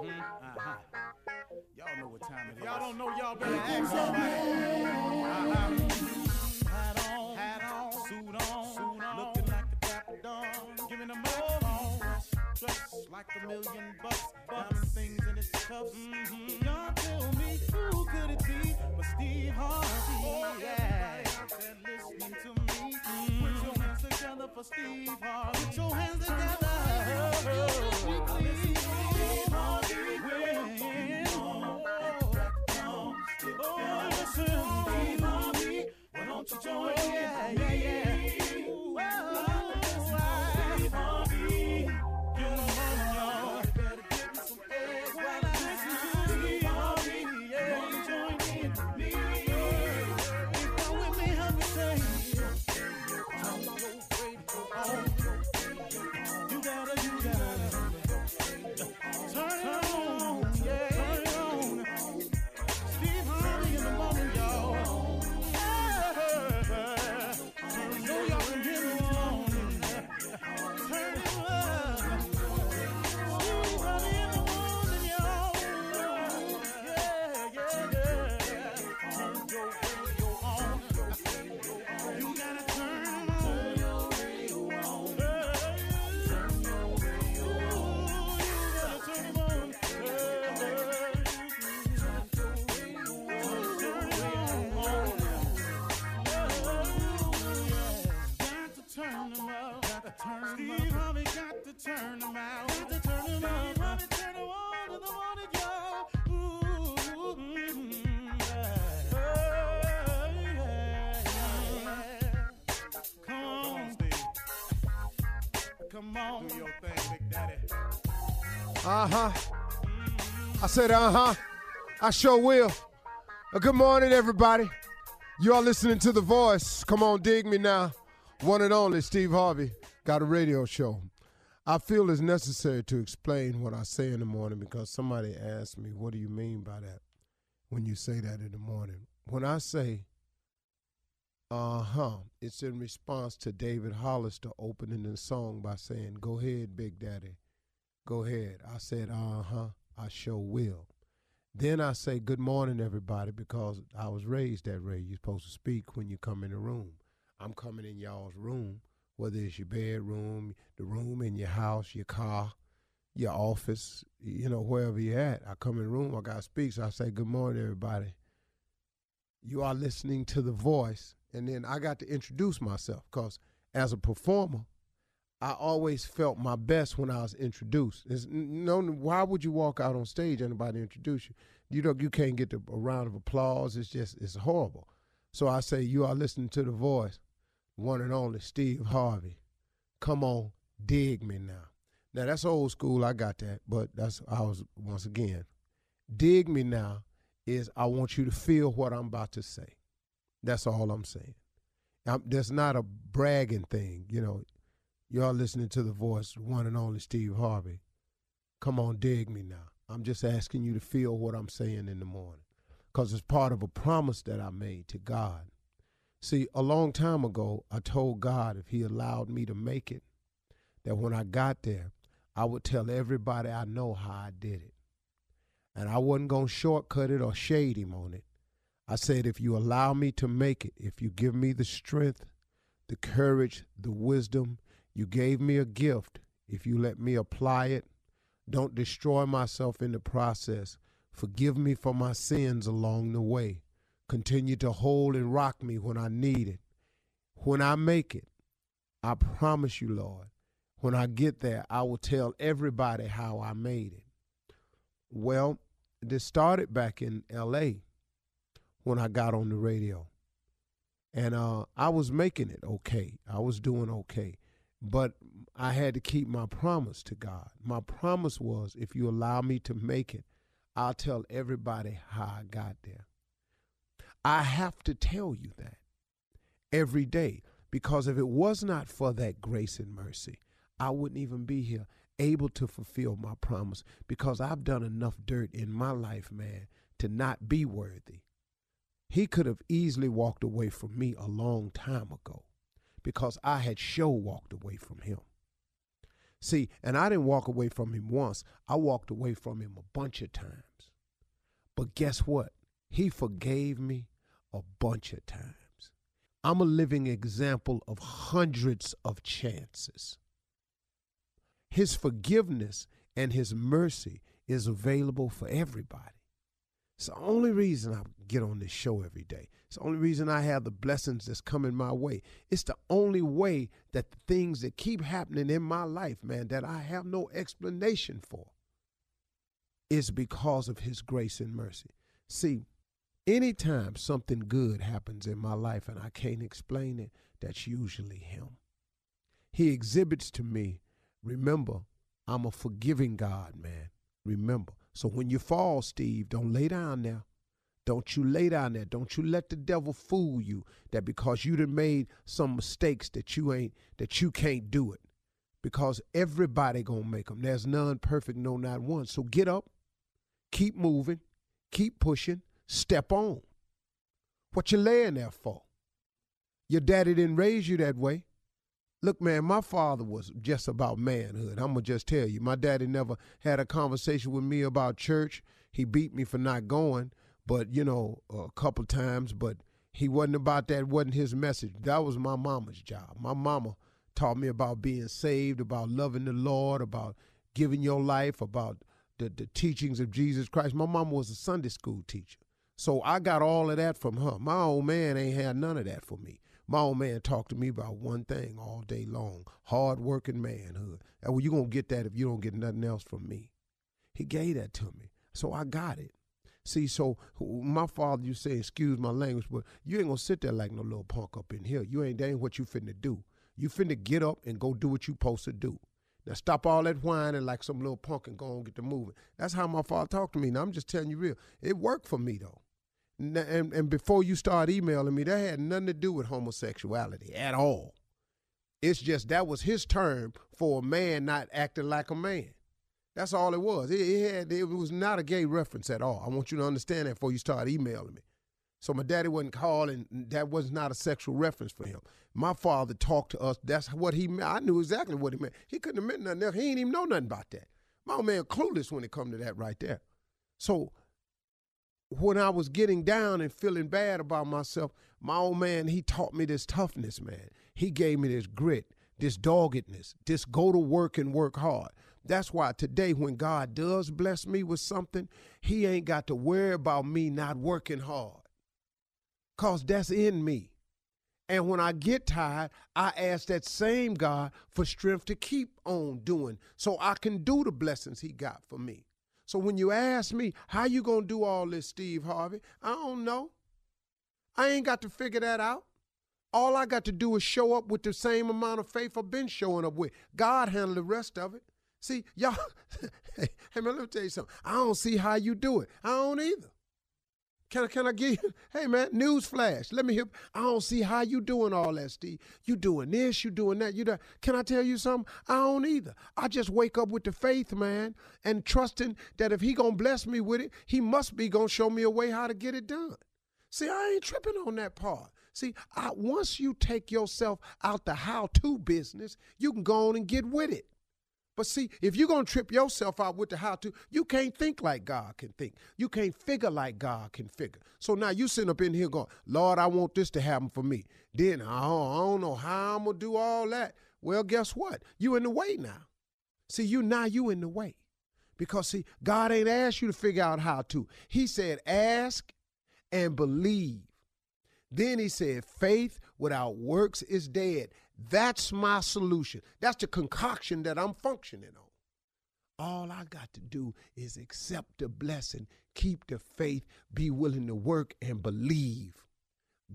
Uh-huh. Y'all know what time it is. Y'all don't know, y'all better ask somebody. Uh-huh. Hat on, hat on, suit on, suit on. Looking like a dapper dawn. Giving them all dressed like a million bucks. Diamond things in its cuffs. Mm-hmm. Y'all tell me who could it be but Steve Harvey? Oh, yeah. Listening to me. Mm-hmm. Put your hands together for Steve Harvey. Put your hands together. Oh, listen to Steve Why don't you join in? Yeah, yeah, On. Do your thing, Big Daddy. Uh huh. I said, uh huh. I sure will. Uh, good morning, everybody. You are listening to The Voice. Come on, dig me now. One and only Steve Harvey got a radio show. I feel it's necessary to explain what I say in the morning because somebody asked me, What do you mean by that when you say that in the morning? When I say, uh huh, it's in response to David Hollister opening the song by saying, Go ahead, Big Daddy. Go ahead. I said, uh huh, I sure will. Then I say, Good morning, everybody, because I was raised that way. You're supposed to speak when you come in the room. I'm coming in y'all's room, whether it's your bedroom, the room in your house, your car, your office, you know, wherever you're at. I come in the room, I got to speak. So I say, Good morning, everybody. You are listening to the voice. And then I got to introduce myself because as a performer, I always felt my best when I was introduced. It's, no, why would you walk out on stage and nobody introduce you? You know, you can't get the, a round of applause. It's just, it's horrible. So I say, you are listening to the voice, one and only Steve Harvey. Come on, dig me now. Now that's old school. I got that, but that's I was once again. Dig me now is I want you to feel what I'm about to say. That's all I'm saying. I'm, that's not a bragging thing, you know. Y'all listening to the voice, one and only Steve Harvey. Come on, dig me now. I'm just asking you to feel what I'm saying in the morning because it's part of a promise that I made to God. See, a long time ago, I told God if He allowed me to make it, that when I got there, I would tell everybody I know how I did it. And I wasn't going to shortcut it or shade Him on it. I said, if you allow me to make it, if you give me the strength, the courage, the wisdom, you gave me a gift. If you let me apply it, don't destroy myself in the process. Forgive me for my sins along the way. Continue to hold and rock me when I need it. When I make it, I promise you, Lord, when I get there, I will tell everybody how I made it. Well, this started back in LA when I got on the radio. And uh, I was making it okay. I was doing okay. But I had to keep my promise to God. My promise was if you allow me to make it, I'll tell everybody how I got there. I have to tell you that every day because if it was not for that grace and mercy, I wouldn't even be here able to fulfill my promise because I've done enough dirt in my life, man, to not be worthy. He could have easily walked away from me a long time ago because I had show walked away from him. See, and I didn't walk away from him once. I walked away from him a bunch of times. But guess what? He forgave me a bunch of times. I'm a living example of hundreds of chances. His forgiveness and his mercy is available for everybody. It's the only reason I get on this show every day. It's the only reason I have the blessings that's coming my way. It's the only way that the things that keep happening in my life, man, that I have no explanation for, is because of his grace and mercy. See, anytime something good happens in my life and I can't explain it, that's usually him. He exhibits to me, remember, I'm a forgiving God, man. Remember. So when you fall, Steve, don't lay down there. Don't you lay down there. Don't you let the devil fool you that because you done made some mistakes that you ain't that you can't do it. Because everybody gonna make them. There's none perfect, no not one. So get up, keep moving, keep pushing, step on. What you laying there for? Your daddy didn't raise you that way. Look, man, my father was just about manhood. I'm gonna just tell you. My daddy never had a conversation with me about church. He beat me for not going but you know, a couple times. But he wasn't about that. wasn't his message. That was my mama's job. My mama taught me about being saved, about loving the Lord, about giving your life, about the, the teachings of Jesus Christ. My mama was a Sunday school teacher. So I got all of that from her. My old man ain't had none of that for me. My old man talked to me about one thing all day long hard working manhood. And well, you're going to get that if you don't get nothing else from me. He gave that to me. So I got it. See, so my father, you say, excuse my language, but you ain't gonna sit there like no little punk up in here. You ain't that ain't what you finna do. You finna get up and go do what you supposed to do. Now stop all that whining like some little punk and go and get the moving. That's how my father talked to me. Now I'm just telling you real. It worked for me though. And, and, before you start emailing me, that had nothing to do with homosexuality at all. It's just that was his term for a man not acting like a man. That's all it was. It, it, had, it was not a gay reference at all. I want you to understand that before you start emailing me. So my daddy wasn't calling. That was not a sexual reference for him. My father talked to us. That's what he meant. I knew exactly what he meant. He couldn't have meant nothing else. He ain't even know nothing about that. My old man clueless when it come to that right there. So when I was getting down and feeling bad about myself, my old man, he taught me this toughness, man. He gave me this grit, this doggedness, this go to work and work hard. That's why today, when God does bless me with something, He ain't got to worry about me not working hard. Because that's in me. And when I get tired, I ask that same God for strength to keep on doing so I can do the blessings He got for me. So when you ask me, how you going to do all this, Steve Harvey? I don't know. I ain't got to figure that out. All I got to do is show up with the same amount of faith I've been showing up with. God handle the rest of it. See, y'all, hey, man, let me tell you something. I don't see how you do it. I don't either. Can I, can I give you, hey man, news flash. Let me hear, I don't see how you doing all that, Steve. You doing this, you doing that, you that. Can I tell you something? I don't either. I just wake up with the faith, man, and trusting that if he gonna bless me with it, he must be gonna show me a way how to get it done. See, I ain't tripping on that part. See, I, once you take yourself out the how-to business, you can go on and get with it. But see, if you're going to trip yourself out with the how to, you can't think like God can think. You can't figure like God can figure. So now you sitting up in here going, Lord, I want this to happen for me. Then uh, I don't, I don't know how I'm going to do all that. Well, guess what? You in the way now. See, you now you in the way. Because see, God ain't asked you to figure out how to. He said, ask and believe. Then he said, faith without works is dead. That's my solution. That's the concoction that I'm functioning on. All I got to do is accept the blessing, keep the faith, be willing to work and believe.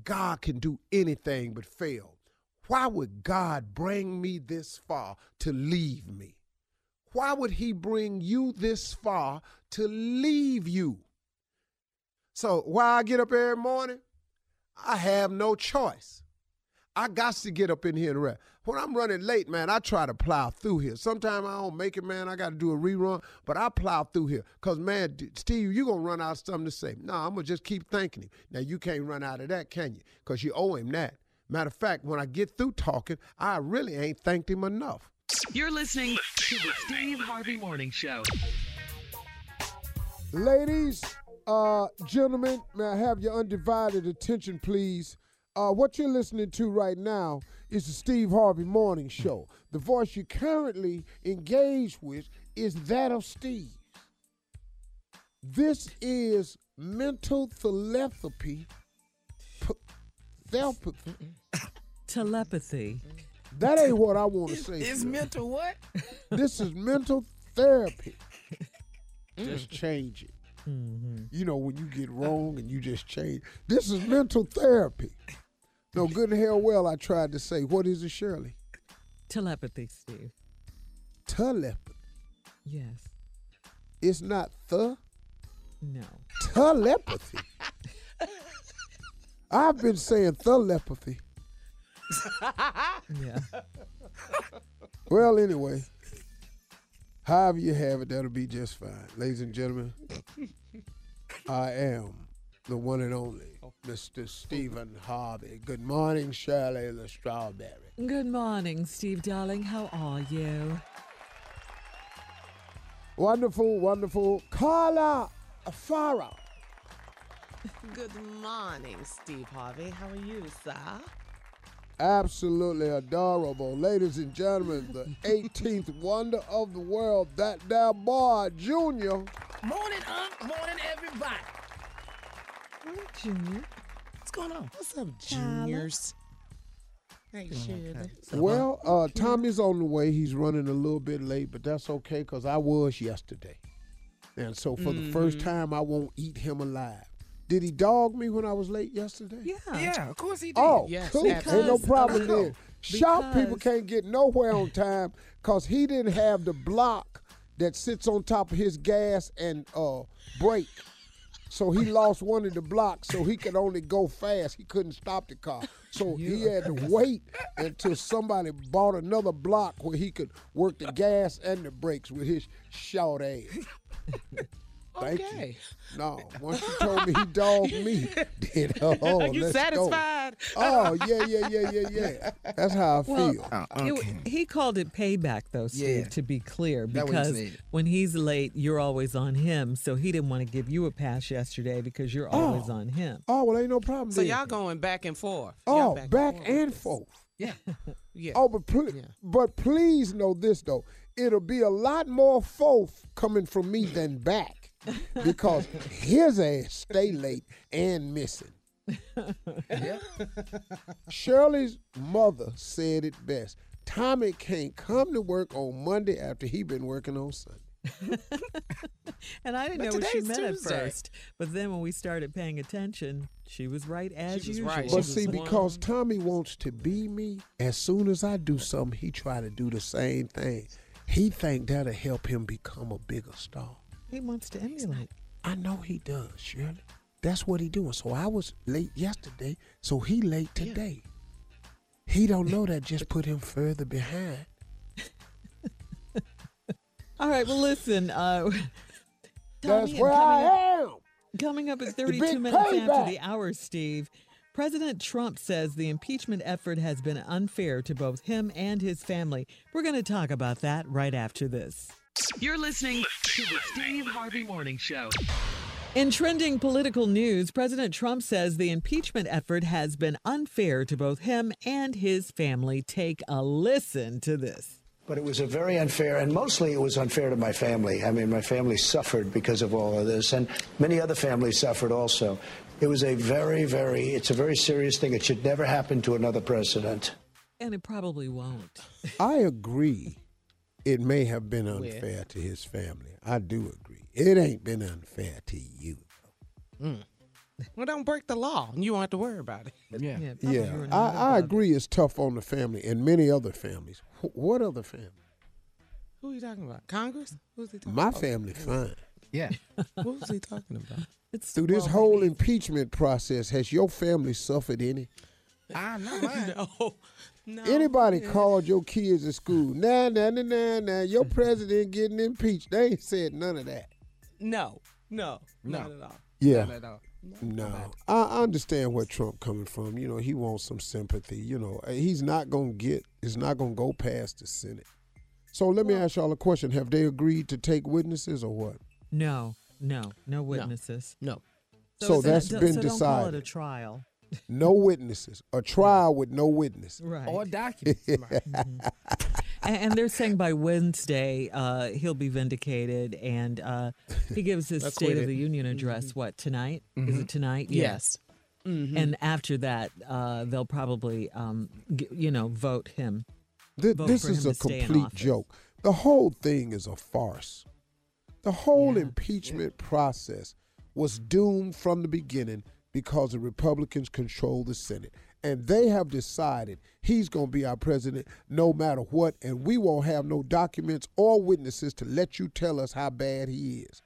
God can do anything but fail. Why would God bring me this far to leave me? Why would He bring you this far to leave you? So, why I get up every morning? I have no choice. I got to get up in here and rap. When I'm running late, man, I try to plow through here. Sometimes I don't make it, man. I got to do a rerun, but I plow through here. Because, man, Steve, you're going to run out of something to say. No, I'm going to just keep thanking him. Now, you can't run out of that, can you? Because you owe him that. Matter of fact, when I get through talking, I really ain't thanked him enough. You're listening to the Steve Harvey Morning Show. Ladies, uh, gentlemen, may I have your undivided attention, please? Uh, what you're listening to right now is the Steve Harvey Morning Show. The voice you're currently engage with is that of Steve. This is mental telepathy. Telepathy. Telepathy. That ain't what I want to say. It's Shirley. mental what? This is mental therapy. Just change it. Mm-hmm. You know, when you get wrong and you just change. This is mental therapy. No, good and hell well, I tried to say, what is it, Shirley? Telepathy, Steve. Telepathy. Yes. It's not the No. telepathy. I've been saying telepathy. Yeah. Well, anyway, however you have it, that'll be just fine. Ladies and gentlemen, I am the one and only oh. Mr. Stephen Harvey. Good morning, Shirley the Strawberry. Good morning, Steve, darling. How are you? Wonderful, wonderful. Carla Ferrell. Good morning, Steve Harvey. How are you, sir? Absolutely adorable. Ladies and gentlemen, the 18th wonder of the world, that there boy, Junior. Morning, Unc. Morning, everybody. Junior. What's going on? What's up, juniors? Hey, Shirley. Well, uh, Tommy's on the way. He's running a little bit late, but that's okay because I was yesterday. And so for the first Mm-hmm. time, I won't eat him alive. Did he dog me when I was late yesterday? Yeah. Yeah, of course he did. Oh, yes, cool. Ain't no absolutely. problem then. Shop people can't get nowhere on time because he didn't have the block that sits on top of his gas and uh, brake. So he lost one of the blocks, so he could only go fast. He couldn't stop the car. So he had to wait until somebody bought another block where he could work the gas and the brakes with his short ass. Thank you. Okay. No, once you told me he dogged me, then uh, oh, Are you let's go. satisfied? Oh yeah, yeah, yeah, yeah, yeah. That's how I feel. Uh, it- he called it payback, though, Steve, Yeah. to be clear, That he because when he's late, you're always on him. So he didn't want to give you a pass yesterday because you're oh. always on him. Oh well, ain't no problem. So then. y'all going back and forth. Oh, back with and this. forth. Yeah. Yeah. Oh, but pl- Yeah. but please know this though, it'll be a lot more forth coming from me than back, because his ass stay late and missing. yeah. Shirley's mother said it best. Tommy can't come to work on Monday after he been working on Sunday. And I didn't But know what she today's meant at first. But then when we started paying attention, she was right as She was usual. right. She But was see, one- because Tommy wants to be me, as soon as I do something, he try to do the same thing. He think that'll help him become a bigger star. He wants to emulate. I know he does, Shirley. That's what he doing. So I was late yesterday, so he late today. He don't know that just put him further behind. All right, well, listen. Uh, That's where I up- am. Coming up at 32 minutes after the hour, Steve, President Trump says the impeachment effort has been unfair to both him and his family. We're going to talk about that right after this. You're listening to the Steve Harvey Morning Show. In trending political news, President Trump says the impeachment effort has been unfair to both him and his family. Take a listen to this. But it was a very unfair, and mostly it was unfair to my family. I mean, my family suffered because of all of this, and many other families suffered also. It was a very, very, it's a very serious thing. It should never happen to another president. And it probably won't. I agree. It may have been unfair to his family. I do agree. It ain't been unfair to you. Mm. Well, don't break the law. and You won't have to worry about it. Yeah, probably Yeah, I, I about it. agree. It's tough on the family and many other families. Wh- What other family? Who are you talking about? Congress? Who's he talking about? My about? family fine. Yeah. Who's he talking about? It's Through this well, whole impeachment process, has your family suffered any? I know mine. no. No. Anybody called your kids at school? Nah, nah, nah, nah, nah. Your president getting impeached. They ain't said none of that. No. No. No. Not at all. Yeah. Not at all. No, I I understand where Trump coming from. You know, he wants some sympathy. You know, eh, he's not gonna get. It's not gonna go past the Senate. So let me ask y'all a question: Have they agreed to take witnesses or what? No, no, no witnesses. No. So it's not- that's so been Don't call it a trial. No witnesses. A trial with no witness. Right. Or documents. Right. and, and they're saying by Wednesday uh, he'll be vindicated, and uh, he gives his State of the Union address. What tonight? Is it tonight? Yes. And after that, uh, they'll probably, um, g- you know, vote him. Th- Vote this is him a to stay in complete joke. The whole thing is a farce. The whole Yeah. impeachment process was doomed from the beginning because the Republicans control the Senate. And they have decided he's going to be our president no matter what, and we won't have no documents or witnesses to let you tell us how bad he is.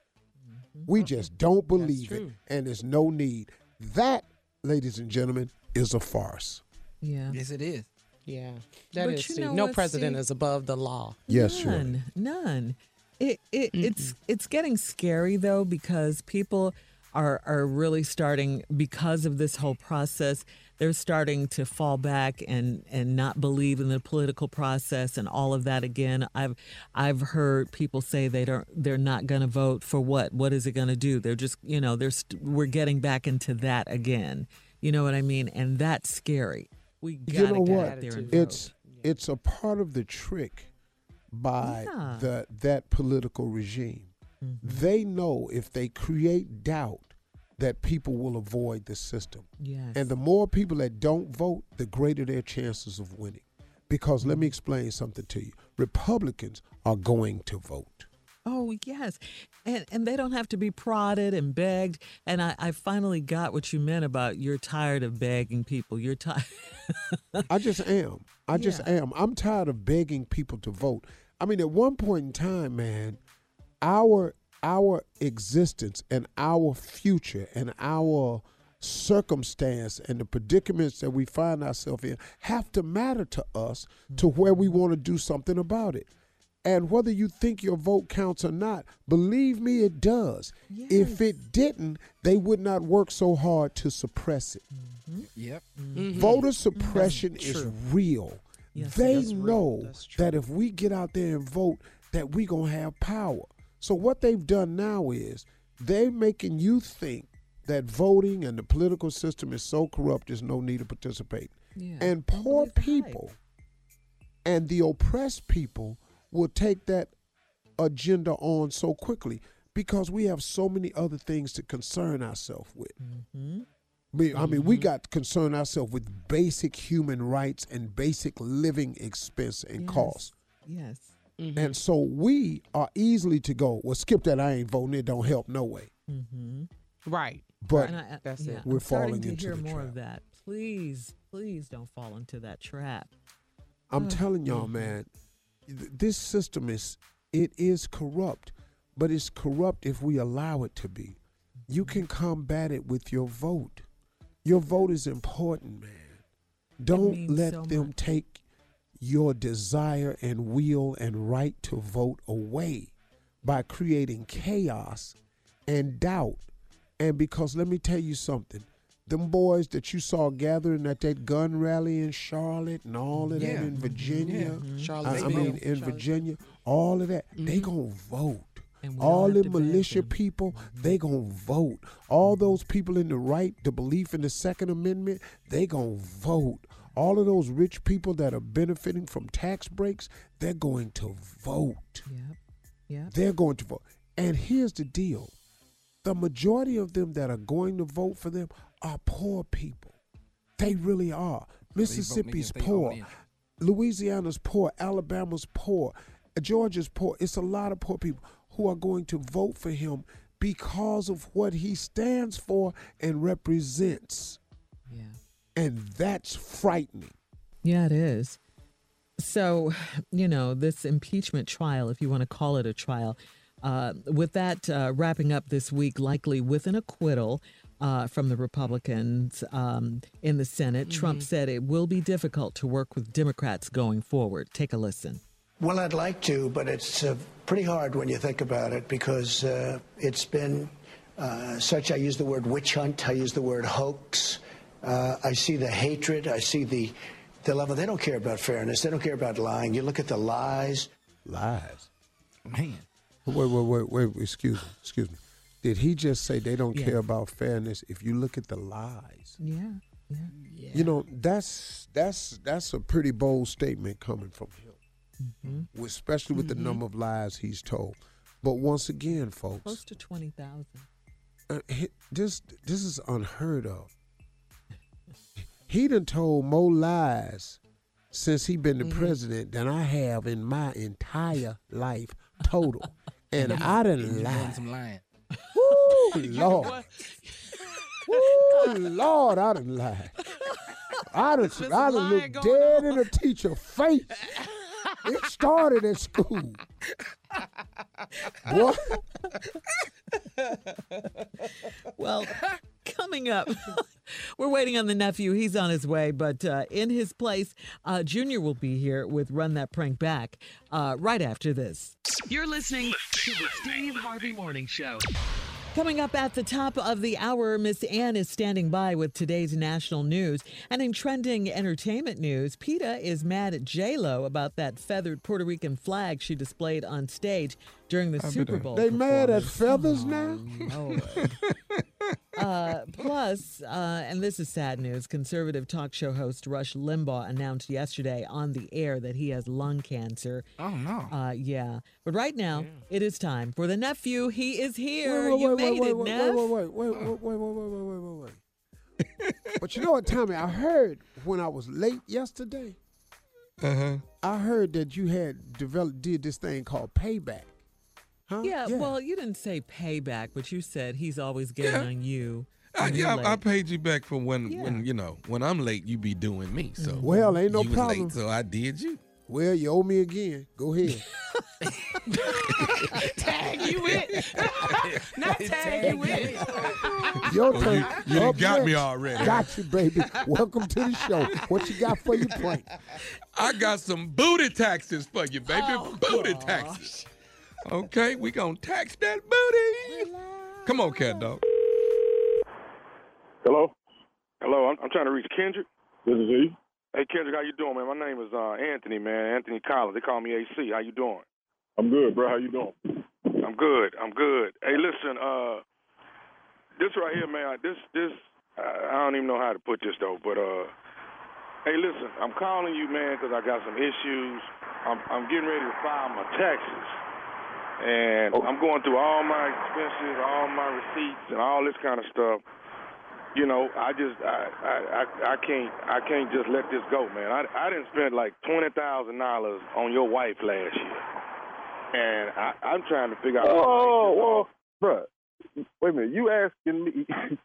Mm-hmm. We just don't believe it, and there's no need. That, ladies and gentlemen, is a farce. Yeah. Yes, it is. Yeah. that is. But you know no what, president Steve? is above the law. Yes, sure. none, none. It it it's it's getting scary though because people are are really starting because of this whole process. They're starting to fall back and and not believe in the political process and all of that again. I've I've heard people say they don't they're not going to vote for what? What is it going to do? They're just you know they're st- we're getting back into that again. You know what I mean? And that's scary. We got you know get what? out there and It's it's a part of the trick by Yeah. the that political regime. Mm-hmm. They know if they create doubt that people will avoid the system. Yes. And the more people that don't vote, the greater their chances of winning. Because let me explain something to you. Republicans are going to vote. Oh yes, and and they don't have to be prodded and begged. And I, I finally got what you meant about you're tired of begging people. You're tired. I just am. I just Yeah. am. I'm tired of begging people to vote. I mean, at one point in time, man, our our existence and our future and our circumstance and the predicaments that we find ourselves in have to matter to us to mm-hmm. where we want to do something about it. And whether you think your vote counts or not, believe me, it does. If it didn't, they would not work so hard to suppress it. Mm-hmm. Yep. Mm-hmm. Voter suppression is real. Yes, they that's real. know That's true. that if we get out there and vote, that we gonna have power. So what they've done now is they're making you think that voting and the political system is so corrupt, there's no need to participate. Yeah, And poor believe the hype. people and the oppressed people will take that agenda on so quickly because we have so many other things to concern ourselves with. Mm-hmm. I mean, we got to concern ourselves with basic human rights and basic living expense and Yes. costs. Yes. And so we are easily to go, well, skip that, I ain't voting, it don't help no way. Mm-hmm. Right. But And I, That's yeah, it. We're I'm starting falling to into hear the more trap. of that. Please, please don't fall into that trap. I'm Mm. telling y'all, Mm-hmm. man, th- this system is, it is corrupt, but it's corrupt if we allow it to be. You Mm-hmm. can combat it with your vote. Your vote is important, man. Don't let so them much. take your desire and will and right to vote away by creating chaos and doubt. And because let me tell you something, them boys that you saw gathering at that gun rally in Charlotte and all of Yeah. that in Virginia, Yeah. I, I mean in Virginia, all of that, they gonna vote. And we don't All the militia them. people, they gonna vote. All those people in the right, the belief in the Second Amendment, they gonna vote. All of those rich people that are benefiting from tax breaks, they're going to vote. Yep. Yep. They're going to vote. And here's the deal: the majority of them that are going to vote for them are poor people. They really are. Mississippi's poor. Louisiana's poor, Alabama's poor, Georgia's poor. It's a lot of poor people who are going to vote for him because of what he stands for and represents. Yeah. And that's frightening. Yeah, it is. So, you know, this impeachment trial, if you want to call it a trial, uh, with that uh, wrapping up this week, likely with an acquittal uh, from the Republicans um, in the Senate, Trump said it will be difficult to work with Democrats going forward. Take a listen. Well, I'd like to, but it's uh, pretty hard when you think about it because uh, it's been uh, such. I use the word witch hunt. I use the word hoax. Uh, I see the hatred. I see the the level. They don't care about fairness. They don't care about lying. You look at the lies. Lies. Man. Wait, wait, wait, wait. Excuse me. Excuse me. Did he just say they don't Yeah. care about fairness? If you look at the lies, Yeah. Yeah. Yeah. you know that's that's that's a pretty bold statement coming from him, hmm especially with the number of lies he's told. But once again, folks, Close to 20,000. uh, this this is unheard of. He done told more lies since he been the president than I have in my entire life total, and I done lied. some lying. Woo, Lord. Woo, Lord, I done lied. I done, I done looked dead in a teacher's face. It started at school. Boy, Well, coming up, we're waiting on the nephew. He's on his way, but uh, in his place, uh, Junior will be here with Run That Prank Back uh, right after this. You're listening to the Steve Harvey Morning Show. Coming up at the top of the hour, Miss Ann is standing by with today's national news. And in trending entertainment news, PETA is mad at J-Lo about that feathered Puerto Rican flag she displayed on stage during the Super Bowl. they mad at performance. feathers now? Lord. uh, plus, uh, and this is sad news, conservative talk show host Rush Limbaugh announced yesterday on the air that he has lung cancer. Oh no. Uh, yeah. But right now, it is time for the nephew. He is here. Wait, you wait, made wait, it, wait, Neff. wait, wait, wait, wait, wait, wait, wait, wait, wait, wait, wait, wait. but you know what, Tommy? I heard when I was late yesterday. Uh-huh. I heard that you had developed did this thing called payback. Huh? Yeah, well, you didn't say payback, but you said he's always getting Yeah. on you. I, yeah, I, I paid you back for when, Yeah. when you know, when I'm late, you be doing me. So mm-hmm. Well, ain't no you was problem. late, so I did you. Well, you owe me again. Go ahead. tag you in. Not tag you in. Your Oh, turn. you you Up got me already. Got you, baby. Welcome to the show. What you got for your prank? I got some booty taxes for you, baby. Oh, booty taxes. Okay, we gonna tax that booty. Come on, cat dog. Hello? Hello, I'm, I'm trying to reach Kendrick. This is he. Hey, Kendrick, how you doing, man? My name is uh, Anthony, man. Anthony Collins. They call me AC. How you doing? I'm good, bro. How you doing? I'm good. I'm good. Hey, listen, uh, this right here, man. This, this, I I don't even know how to put this though, but uh, hey, listen, I'm calling you, man, because I got some issues. I'm, I'm getting ready to file my taxes, and Oh. I'm going through all my expenses, all my receipts, and all this kind of stuff. You know, I just, I, I, I, I can't, I can't just let this go, man. I, I didn't spend like twenty thousand dollars on your wife last year, and I, I'm trying to figure out. how to pay Oh, well, bro. Wait a minute. You asking me?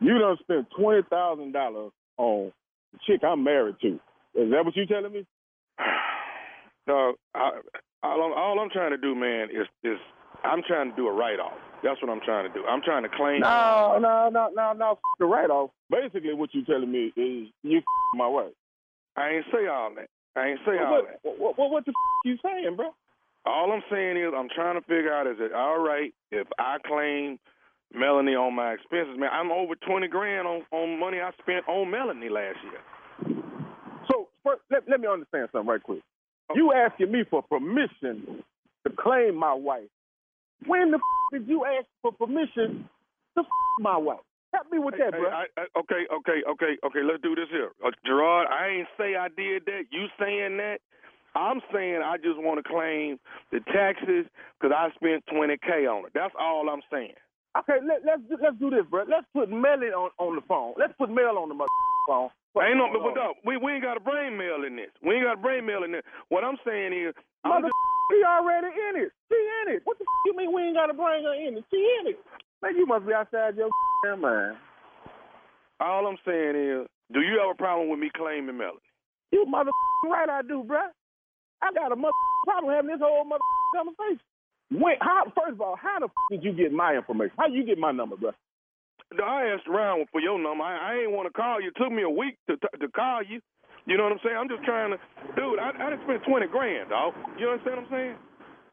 you don't spend twenty thousand dollars on the chick I'm married to. Is that what you telling me? No, I, all, I'm, all I'm trying to do, man, is is I'm trying to do a write off. That's what I'm trying to do. I'm trying to claim. No, no, no, no, no. F- The write off. Basically, what you telling me is you f- my wife. I ain't say all that. I ain't say all What, that. what, what, what the f- you saying, bro? All I'm saying is I'm trying to figure out is it all right if I claim Melanie on my expenses, man? I'm over twenty grand on on money I spent on Melanie last year. So first, let, let me understand something right quick. You asking me for permission to claim my wife. When the f- did you ask for permission to f- my wife? Help me with that, Hey, bro. I, I, okay, okay, okay, okay. Let's do this here, uh, Gerard. I ain't say I did that. You saying that? I'm saying I just want to claim the taxes because I spent twenty k on it. That's all I'm saying. Okay, let, let's do, let's do this, bro. Let's put Melly on, on the phone. Let's put Mel on the mother phone. ain't no, but, but no, we we ain't got a brain mail in this. We ain't got a brain mail in this. What I'm saying is, Mother, she already in it. She in it. What the f- you mean we ain't got a brain her in it? She in it. Man, you must be outside your damn mind. all I'm saying is, do you have a problem with me claiming Melanie? You mother right, I do, bruh. I got a mother problem having this whole mother conversation. When, how, first of all, how the f- did you get my information? How you get my number, bruh? I asked around for your number. I, I ain't want to call you. It took me a week to to call you. You know what I'm saying? I'm just trying to, dude. I I done spent twenty grand, dog. You understand what I'm saying?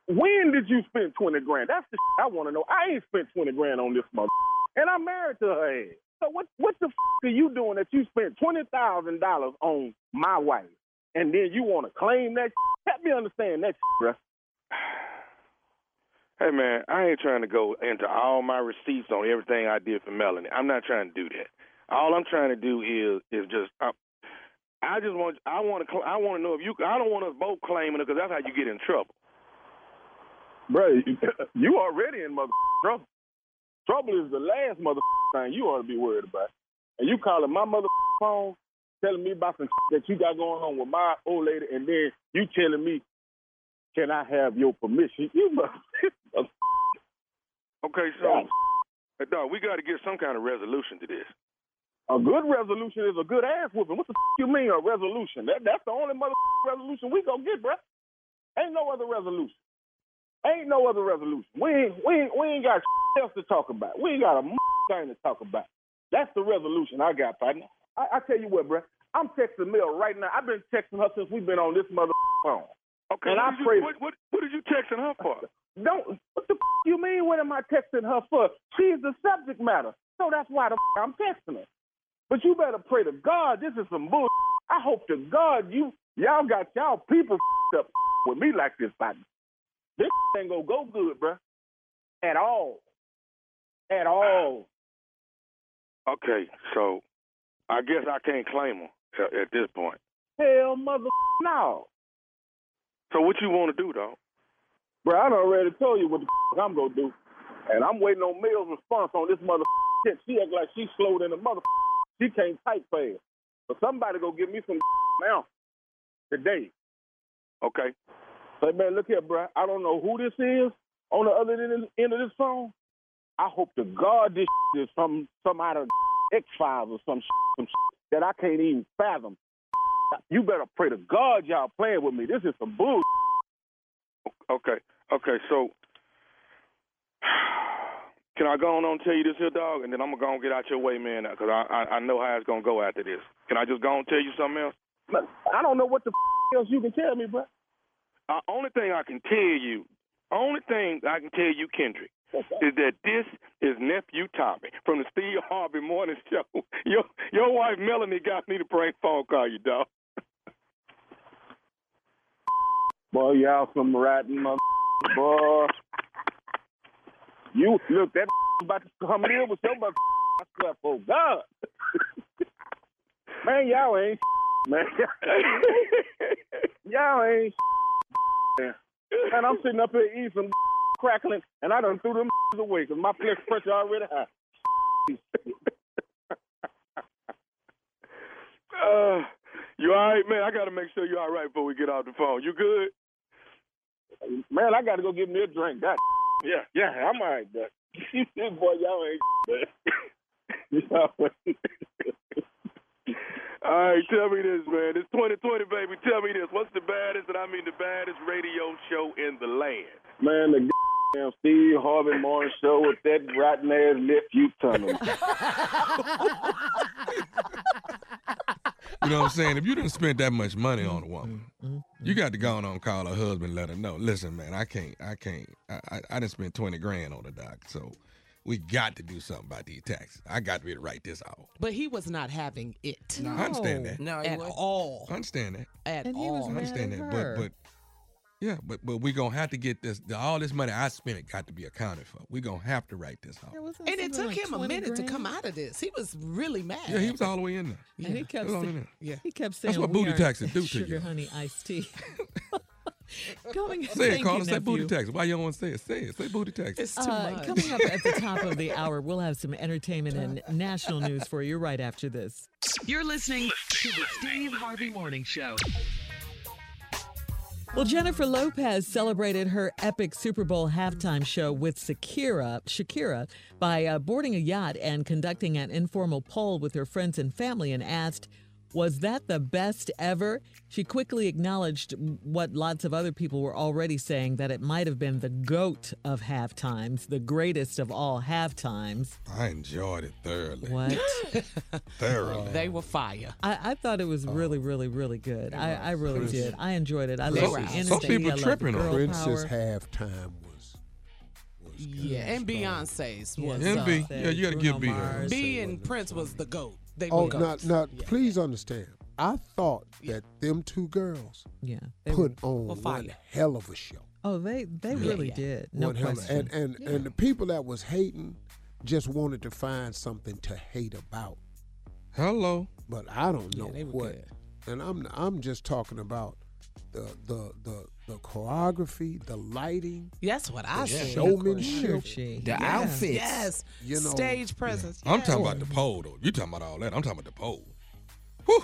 When did you spend 20 grand? That's the I want to know. I ain't spent 20 grand on this mother. And I'm married to her. So what what the f- are you doing that you spent $20,000 on my wife? And then you want to claim that? Help me understand that bruh. Hey man, I ain't trying to go into all my receipts on everything I did for Melanie. I'm not trying to do that. All I'm trying to do is is just I, I just want I want to I want to know if you I don't want us both claiming it because that's how you get in trouble. Bro, you, already in mother trouble. Trouble is the last mother thing you ought to be worried about. And you calling my mother phone, telling me about some that you got going on with my old lady, and then you telling me, can I have your permission? You must. Okay, so hey, dog, we got to get some kind of resolution to this. A good resolution is a good ass whooping. What the f- you mean a resolution? That that's the only mother resolution we gonna get, bruh. Ain't no other resolution. Ain't no other resolution. We ain't we ain't, we ain't got else to talk about. We ain't got a thing to talk about. That's the resolution I got, partner. I, I tell you what, bruh. I'm texting Mel right now. I've been texting her since we've been on this mother phone. Okay, and what, I you, pray. what, what what did you texting her for? Don't what the f- you mean? What am I texting her for? She's the subject matter, so that's why the f- I'm texting her. But you better pray to God. This is some bull. I hope to God you y'all got y'all people f- up with me like this, partner. This ain't gonna go good, bruh. At all. At all. Okay, so I guess I can't claim her at, at this point. Hell, mother, no. So what you want to do, dog? Bro, I done already told you what the f- I'm gonna do. And I'm waiting on Mills' response on this mother shit. She act like she slow than a mother. She can't type fast. So somebody go give me some now today. Okay. Say, man, look here, bro. I don't know who this is on the other end of- end of this phone. I hope to God this is some some out of X Files or some some that I can't even fathom. You better pray to God y'all playing with me. This is some bull. Okay. Okay. So can I go on and tell you this here, dog, and then I'm gonna go and get out your way, man, because I, I I know how it's gonna go after this. Can I just go and tell you something else? I don't know what the else you can tell me, bro. Uh, only thing I can tell you, only thing I can tell you, Kendrick, is that this is nephew Tommy from the Steve Harvey Morning Show. Your your wife Melanie got me to prank phone call you, dog. Boy, y'all some rotten mother boy. You look that about to come in with your mother swear for God. man, y'all ain't man. y'all ain't. And I'm sitting up here eating some crackling and I done threw them away because my blood pressure already high. Uh, you all right, man? I got to make sure you're all right before we get off the phone. You good? Man, I gotta go get me a drink. God yeah, yeah, I'm all right, but boy, y'all ain't man. y'all ain't All right, tell me this, man. It's 2020, baby. Tell me this. What's the baddest, and I mean the baddest radio show in the land? Man, the damn Steve Harvey Morning Show with that rotten ass lip you tunnel. You know what I'm saying? If you didn't spend that much money on a mm, woman, mm, mm, you got to go on and call her husband let her know. Listen, man, I can't, I can't, I, I, I didn't spend 20 grand on the doc, so we got to do something about these taxes. I got to be able to write this off. But he was not having it. No. I understand that. No, he At was. all. I understand that. At And he was all. I mad understand at that. her. But, but, yeah, but but we gonna have to get this. The, all this money I spent got to be accounted for. We're gonna have to write this off. There And it took like him a 20 minute to come out of this. He was really mad. Yeah, he was all the way in there. And he kept It was all in saying, there. Yeah. he kept saying, "That's what booty aren't taxes do to sugar, you." honey, iced tea. coming, Say it, thank Carla. you, Say booty nephew. taxes. Why you don't want to say it? Say it. Say booty taxes. It's too Uh, much. coming up at the top of the hour, we'll have some entertainment and national news for you right after this. You're listening to the Steve Harvey Morning Show. Well, Jennifer Lopez celebrated her epic Super Bowl halftime show with Shakira, Shakira by uh, boarding a yacht and conducting an informal poll with her friends and family and asked, Was that the best ever? She quickly acknowledged what lots of other people were already saying that it might have been the GOAT of halftimes, the greatest of all halftimes. I enjoyed it thoroughly. What? Thoroughly. They were fire. I, I thought it was really, really, really good. I, I really did. I enjoyed it. I They love were the awesome. energy. Some people I tripping on girl Princess power. halftime was. was Yeah, and Beyonce's was. Yes, uh, Envy. Say Yeah, you got to give B. Mars. B and Prince was the GOAT. They Oh, were now, goats. now please understand. I thought that them two girls Yeah. They put were on fire. one hell of a show. Oh, they they Yeah. really Yeah. did. No One hell of- question. And and and the people that was hating just wanted to find something to hate about. Hello. But I don't know they what. good. And I'm I'm just talking about the the the the choreography, the lighting, That's what I the said. showmanship. She- The yeah. outfits. Yes. You know, Stage presence. I'm yes. talking about the pole though. You talking about all that? I'm talking about the pole. Whew.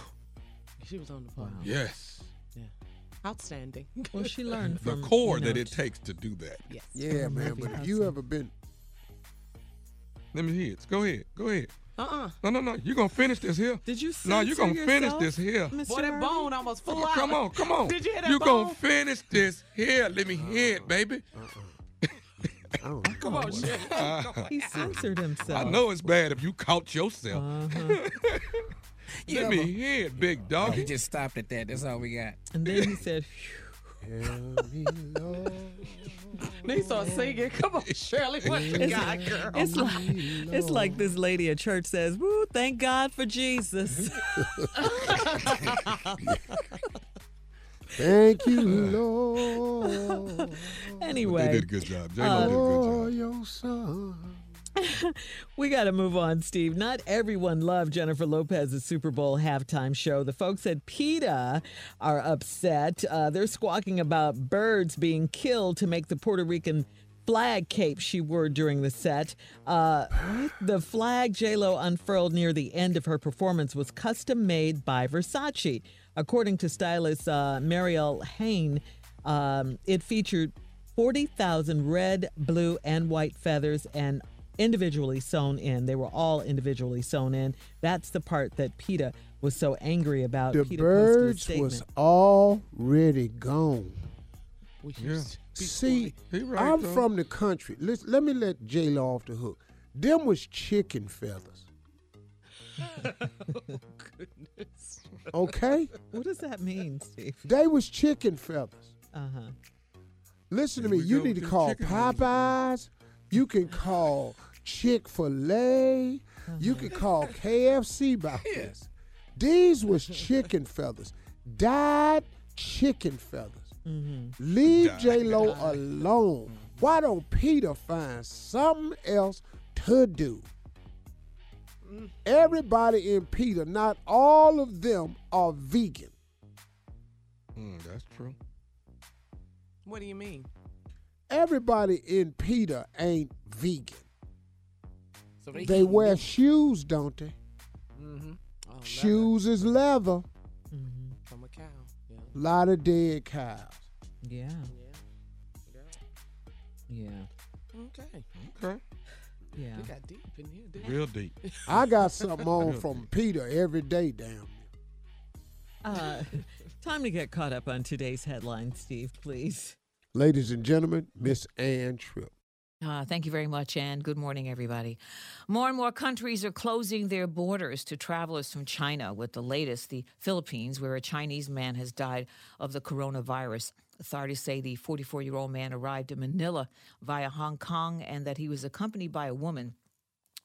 She was on the pole. Yes. Yeah. Outstanding. Well, she learned The from core you know, that it takes to do that. yes. Yeah, man. But if you ever been Let me hear it. Go ahead. Go ahead. Uh-uh. No, no, no. You're gonna finish this here. Did you see No, you censor gonna finish this here. Mr. Boy, that Harvey? bone almost flew out. Come on, come on. Did you hear that You bone? gonna finish this here. Let me hear it, baby. I don't know. Come on, shit. He censored himself. I know it's bad if you caught yourself. Uh-huh. Let me hear it, big Oh, dog. he just stopped at that. That's all we got. And then he said, Tell me, Lord, Then start singing. Come on, Shirley. What you It's- got, girl? "It's like it's like this lady at church says, "Woo, thank God for Jesus." thank you, Lord, anyway, They did a good job. J-Lo Uh, did a good job. your son. we got to move on, Steve. Not everyone loved Jennifer Lopez's Super Bowl halftime show. The folks at PETA are upset. Uh, they're squawking about birds being killed to make the Puerto Rican flag cape she wore during the set. Uh, the flag J-Lo unfurled near the end of her performance was custom made by Versace. According to stylist uh, Mariel Haenn, um, it featured 40,000 red, blue, and white feathers and individually sewn in. They were all individually sewn in. That's the part that PETA was so angry about. The PETA posted birds was statement. already gone. We Yeah. See, right, I'm though. from the country. Let's, let me let J Lo off the hook. Them was chicken feathers. oh, Goodness. Okay? What does that mean, Steve? they was chicken feathers. Uh huh. Listen to me. You need to call chicken feathers. Popeyes. You can call Chick Fil A. You could call KFC about this. These was chicken feathers, dyed chicken feathers. Mm-hmm. Leave J Lo alone. Mm-hmm. Why don't PETA find something else to do? Mm-hmm. Everybody in PETA, not all of them are vegan. Mm, that's true. What do you mean? Everybody in PETA ain't vegan. So They wear shoes, don't they? Mm-hmm. Oh, leather Shoes is leather. from a cow. Yeah. lot of dead cows. Yeah. Yeah. Yeah. Okay. Okay. Yeah. We got deep in here. Didn't? Real deep. I got something on from PETA every day, damn. Uh, time to get caught up on today's headlines, Steve, please. Ladies and gentlemen, Miss Ann Tripp. Uh, thank you very much, and good morning, everybody. More and more countries are closing their borders to travelers from China, with the latest, the Philippines, where a Chinese man has died of the coronavirus. Authorities say the 44 year old man arrived in Manila via Hong Kong and that he was accompanied by a woman.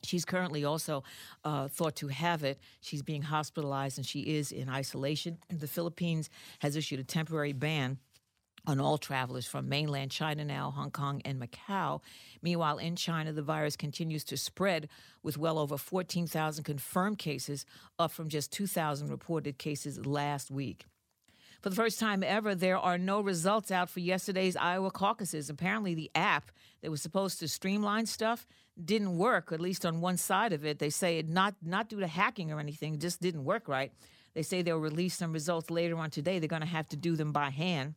She's currently also uh, thought to have it. She's being hospitalized and she is in isolation. The Philippines has issued a temporary ban on all travelers from mainland China now, Hong Kong, and Macau. Meanwhile, in China, the virus continues to spread with well over 14,000 confirmed cases, up from just 2,000 reported cases last week. For the first time ever, there are no results out for yesterday's Iowa caucuses. Apparently, the app that was supposed to streamline stuff didn't work, at least on one side of it. They say it not not due to hacking or anything, just didn't work right. They say they'll release some results later on today. They're going to have to do them by hand.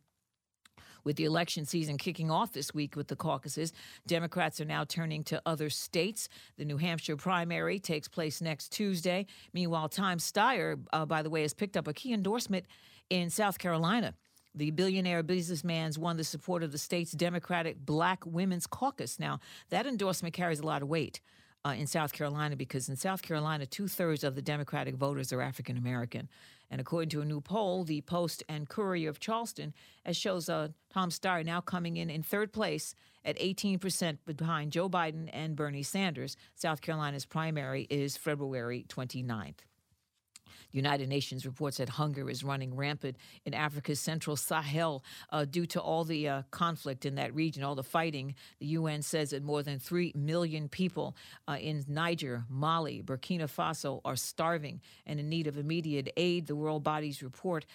With the election season kicking off this week with the caucuses, Democrats are now turning to other states. The New Hampshire primary takes place next Tuesday. Meanwhile, Tom Steyer, uh, by the way, has picked up a key endorsement in South Carolina. The billionaire businessman's won the support of the state's Democratic Black Women's Caucus. Now, that endorsement carries a lot of weight uh, in South Carolina because in South Carolina, two thirds of the Democratic voters are African American. And according to a new poll, the Post and Courier of Charleston, as shows uh, Tom Steyer now coming in in third place at 18% behind Joe Biden and Bernie Sanders. South Carolina's primary is February 29th. The United Nations reports that hunger is running rampant in Africa's central Sahel uh, due to all the uh, conflict in that region, all the fighting. The UN says that more than 3 million people uh, in Niger, Mali, Burkina Faso are starving and in need of immediate aid. The World Body's report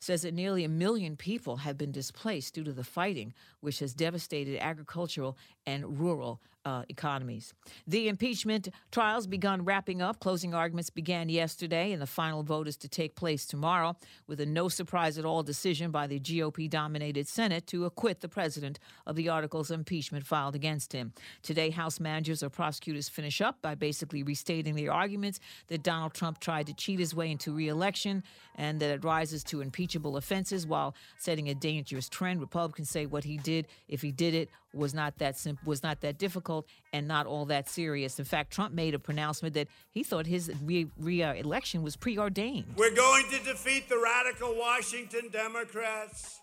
says that nearly a million people have been displaced due to the fighting, which has devastated agricultural and rural uh, economies. The impeachment trials begun wrapping up. Closing arguments began yesterday, and the final vote is to take place tomorrow, with a no surprise at all decision by the GOP dominated Senate to acquit the president of the articles of impeachment filed against him. Today, House managers or prosecutors finish up by basically restating their arguments that Donald Trump tried to cheat his way into reelection and that it rises to impeachable offenses while setting a dangerous trend. Republicans say what he did, if he did it, was not that simple, was not that difficult, and not all that serious. In fact, Trump made a pronouncement that he thought his re- re-election was preordained. We're going to defeat the radical Washington Democrats,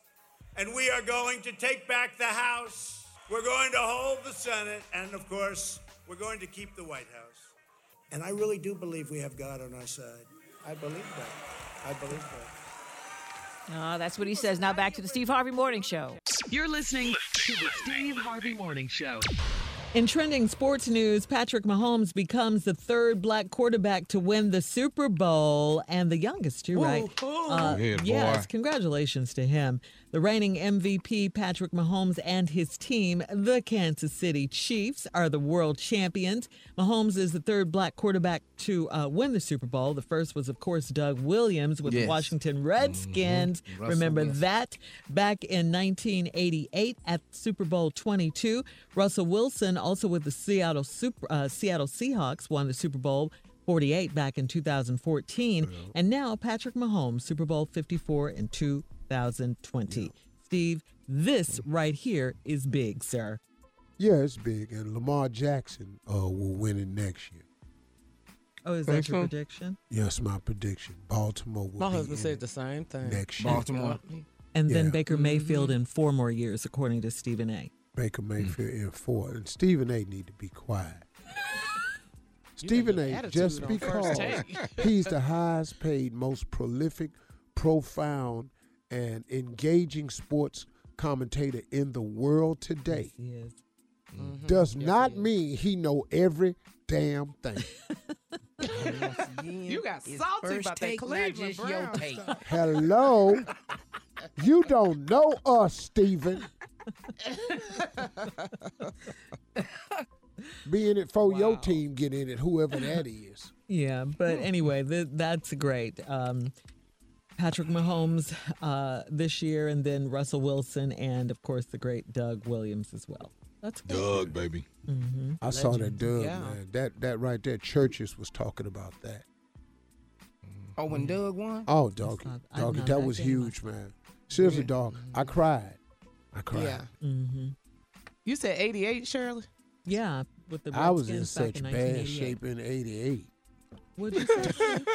and we are going to take back the House. We're going to hold the Senate, and of course, we're going to keep the White House. And I really do believe we have God on our side. I believe that. I believe that. Uh, that's what he says. Now back to the Steve Harvey Morning Show. You're listening to the Steve Harvey Morning Show. In trending sports news, Patrick Mahomes becomes the third black quarterback to win the Super Bowl and the youngest, you're right. Uh, Yeah, yes, congratulations to him. The reigning MVP, Patrick Mahomes, and his team, the Kansas City Chiefs, are the world champions. Mahomes is the third black quarterback to uh, win the Super Bowl. The first was, of course, Doug Williams with the Washington Redskins. Remember that back in 1988 at Super Bowl 22. Russell Wilson, also with the Seattle Super, uh, Seattle Seahawks, won the Super Bowl 48 back in 2014, and now Patrick Mahomes, Super Bowl 54 in 2020. Steve, this right here is big, sir. Yeah, it's big, and Lamar Jackson uh, will win it next year. Oh, is that your prediction? Yes, my prediction. Baltimore will My be husband in said the same thing. next year. Baltimore. And then Baker Mayfield in four more years, according to Stephen A. Baker Mayfield in four, and Stephen A. need to be quiet. Stephen A. Just because he's the highest paid, most prolific, profound, and engaging sports commentator in the world today He is. does not mean he know every damn thing. You got It's salty about that take, Cleveland just your take. Hello, you don't know us, Stephen. Be in it for your team, get in it, whoever that is. Yeah, but anyway, th- that's great. Um, Patrick Mahomes uh, this year, and then Russell Wilson, and of course the great Doug Williams as well. That's good. Doug, baby. I saw that Doug, Yeah. man. That that right there, churches was talking about that. Oh, when Doug won? Oh, doggy, not- doggy, that that was game huge, man. Seriously, dog, I cried. I cried. Yeah. hmm You said 88, Shirley? Yeah, with the I was in such in bad shape in '88. What'd you say? Steve?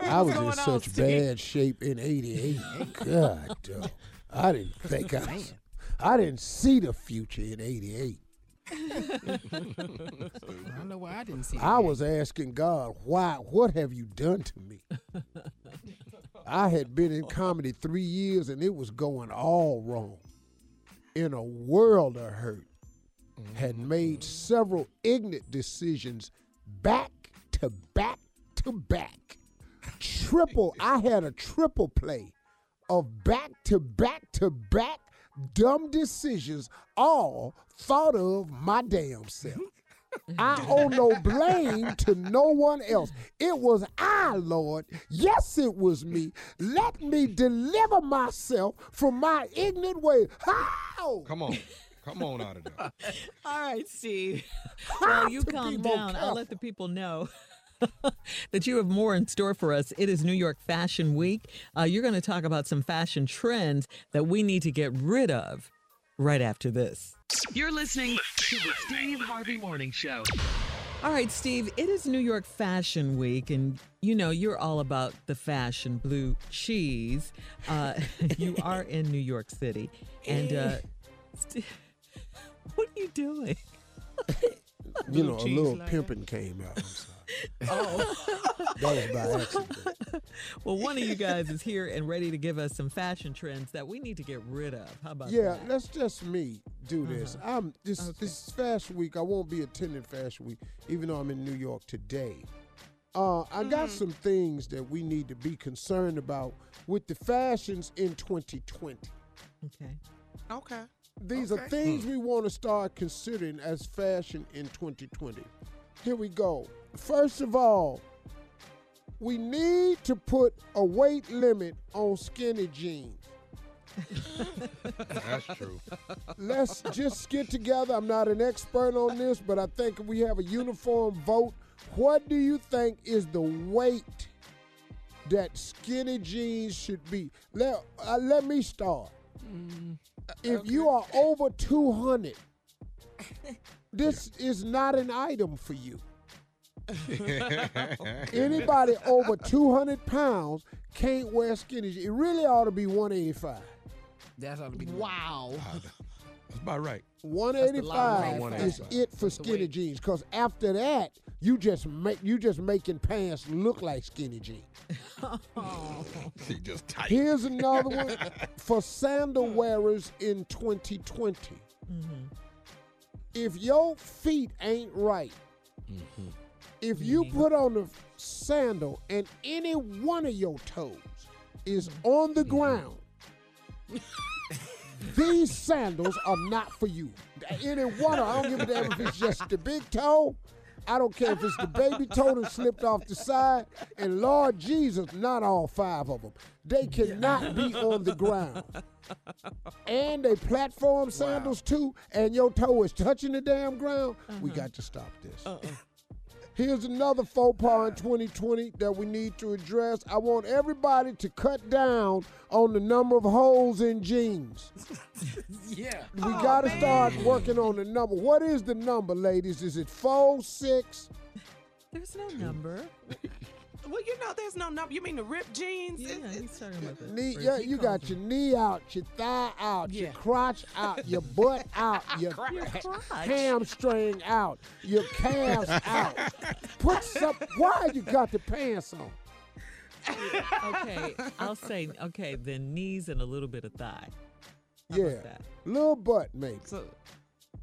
I was in going on, such Steve? bad shape in '88. God, dog. I didn't think I. Was, I didn't see the future in '88. I don't know why I didn't see I it. was asking God, why? What have you done to me? I had been in comedy three years and it was going all wrong. In a world of hurt, had mm-hmm. made several ignorant decisions back to back to back. Triple, I had a triple play of back to back to back dumb decisions, all thought of my damn self. I owe no blame to no one else. It was I, Lord. Yes, it was me. Let me deliver myself from my ignorant ways. How? Come on. Come on out of there. All right, Steve. Well, you to be calm more down. I'll let the people know. that you have more in store for us. It is New York Fashion Week. Uh, you're going to talk about some fashion trends that we need to get rid of right after this. You're listening to the Steve Harvey Morning Show. All right, Steve, it is New York Fashion Week, and you know you're all about the fashion blue cheese. Uh, you are in New York City. And, uh, Steve, what are you doing? You know, a little like pimping came out. I'm sorry. Oh. That was by accident. well, one of you guys is here and ready to give us some fashion trends that we need to get rid of. How about Yeah, that? let's just me do uh-huh. this. I'm this this is Fashion Week. I won't be attending Fashion Week, even though I'm in New York today. Uh, I got mm-hmm. some things that we need to be concerned about with the fashions in 2020. Okay. Okay. These are Okay. things hmm. we want to start considering as fashion in 2020. Here we go. First of all, we need to put a weight limit on skinny jeans. That's true. Let's just get together. I'm not an expert on this, but I think if we have a uniform vote, what do you think is the weight that skinny jeans should be? Let, uh, let me start. If you are over 200, this is not an item for you. Anybody over 200 pounds can't wear skinny jeans. It really ought to be 185. That's ought to be. Wow. That's about right. 185 weight. is it for skinny jeans because after that you just make you just making pants look like skinny jeans. She just tight. Here's another one for sandal wearers in 2020. Mm-hmm. If your feet ain't right, mm-hmm. If mm-hmm. you put on a sandal and any one of your toes is mm-hmm. on the mm-hmm. ground, these sandals are not for you. Any one of I don't give a damn if it's just the big toe. I don't care if it's the baby toe that slipped off the side. And Lord Jesus, not all five of them. They cannot be on the ground. And they platform sandals too, and your toe is touching the damn ground. We uh-huh. got to stop this. Uh-uh. Here's another faux pas in 2020 that we need to address. I want everybody to cut down on the number of holes in jeans. Yeah. We got to start working on the number. What is the number, ladies? Is it four, six? There's no number. Well, you know, there's no number. You mean the ripped jeans? Yeah, he's talking about the Knee, yeah, you got your knee out, your thigh out, your crotch out, your butt out, your, Your crotch. hamstring out, your calves out. Put some. Why you got the pants on? okay, I'll say okay, then knees and a little bit of thigh. How yeah, about that? little butt maybe.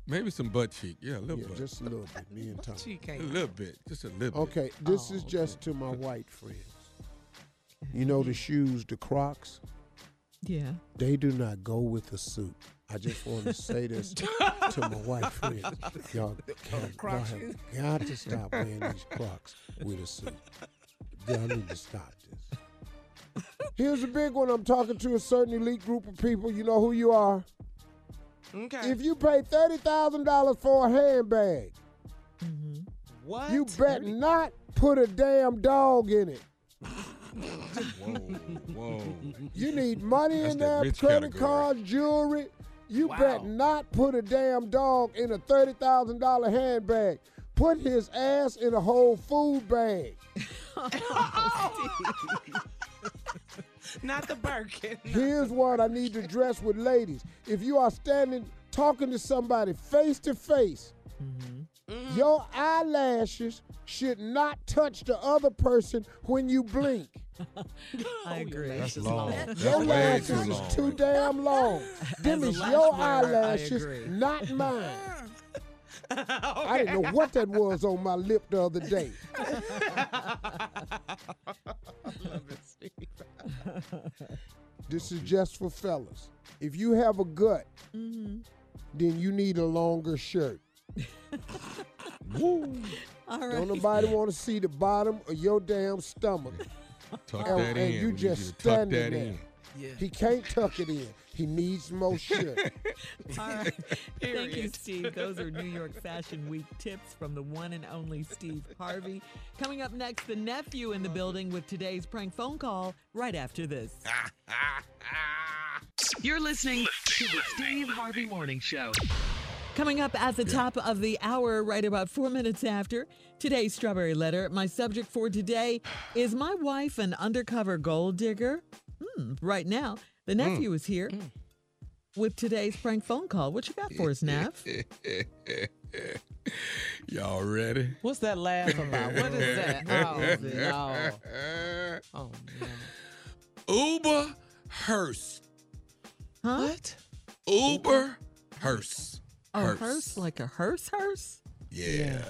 Maybe some butt cheek. Yeah, a little Yeah, butt. just a little bit. Me and Tom. She a little bit. Just a little bit. Okay, this Oh, is just to my white friends. You know the shoes, the Crocs. Yeah. They do not go with a suit. I just want to say this to my white friends. Y'all, can, Croc y'all have got to stop wearing these Crocs with a suit. Y'all need to stop this. Here's a big one. I'm talking to a certain elite group of people. You know who you are. Okay. If you pay thirty thousand dollars for a handbag, mm-hmm. what? you bet not put a damn dog in it. Whoa, whoa. You need money That's in that there, credit category. cards, jewelry. You bet Wow. not put a damn dog in a thirty thousand dollar handbag. Put his ass in a whole food bag. Oh, Not the Birkin. Here's what I need to address with ladies. If you are standing talking to somebody face to face, mm-hmm. Mm-hmm. your eyelashes should not touch the other person when you blink. I agree. That's long. That's Your lashes too is too damn long. Them is your eyelashes, agree. not mine. I didn't know what that was on my lip the other day. love it, Steve. This is just for fellas. If you have a gut, mm-hmm. then you need a longer shirt. Woo. All Don't nobody want to see the bottom of your damn stomach. Tuck And- that and in. you We just to tuck standing that there. in. Yeah. He can't tuck it in. He needs more shirt. All right. Thank you, Steve. Those are New York Fashion Week tips from the one and only Steve Harvey. Coming up next, the nephew in the building with today's prank phone call right after this. You're listening to the Steve Harvey Morning Show. Coming up at the top of the hour, right about four minutes after today's Strawberry Letter. My subject for today is My wife an undercover gold digger? Hmm, right now, the nephew is here mm. Mm. with today's prank phone call. What you got for us, Nav? Y'all ready? What's that laugh about? What is that? Oh, no. Oh, no. Uber hearse. What? Uber hearse. A hearse, like a hearse hearse? Yeah.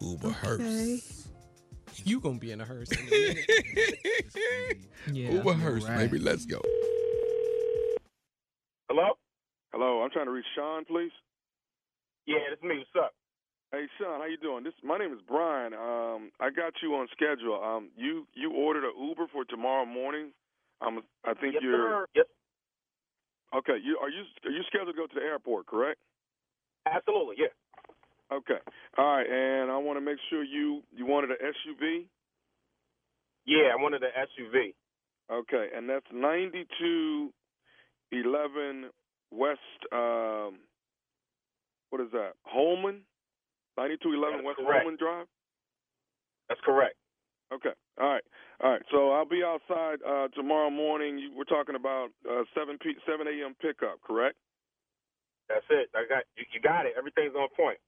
Uber hearse. You gonna be in a hearse in a minute. Yeah. Uber hearse, right. baby. Let's go. Hello? Hello, I'm trying to reach Sean, please. Yeah, that's me. What's up? Hey Sean, how you doing? This my name is Brian. Um, I got you on schedule. Um, you you ordered an Uber for tomorrow morning. Um, I think yes, you're sir. Yes, okay. You are you are you scheduled to go to the airport? Correct? absolutely. Yeah. Okay. All right, and I want to make sure you you wanted an SUV. Yeah, I wanted an SUV. Okay, and that's ninety two eleven West. Um, what is that? Holman. Ninety two eleven West correct. Holman Drive. That's correct. Okay. All right. All right. So I'll be outside uh, tomorrow morning. We're talking about uh, seven p seven a.m. pickup, correct? That's it. I got you. You got it. Everything's on point.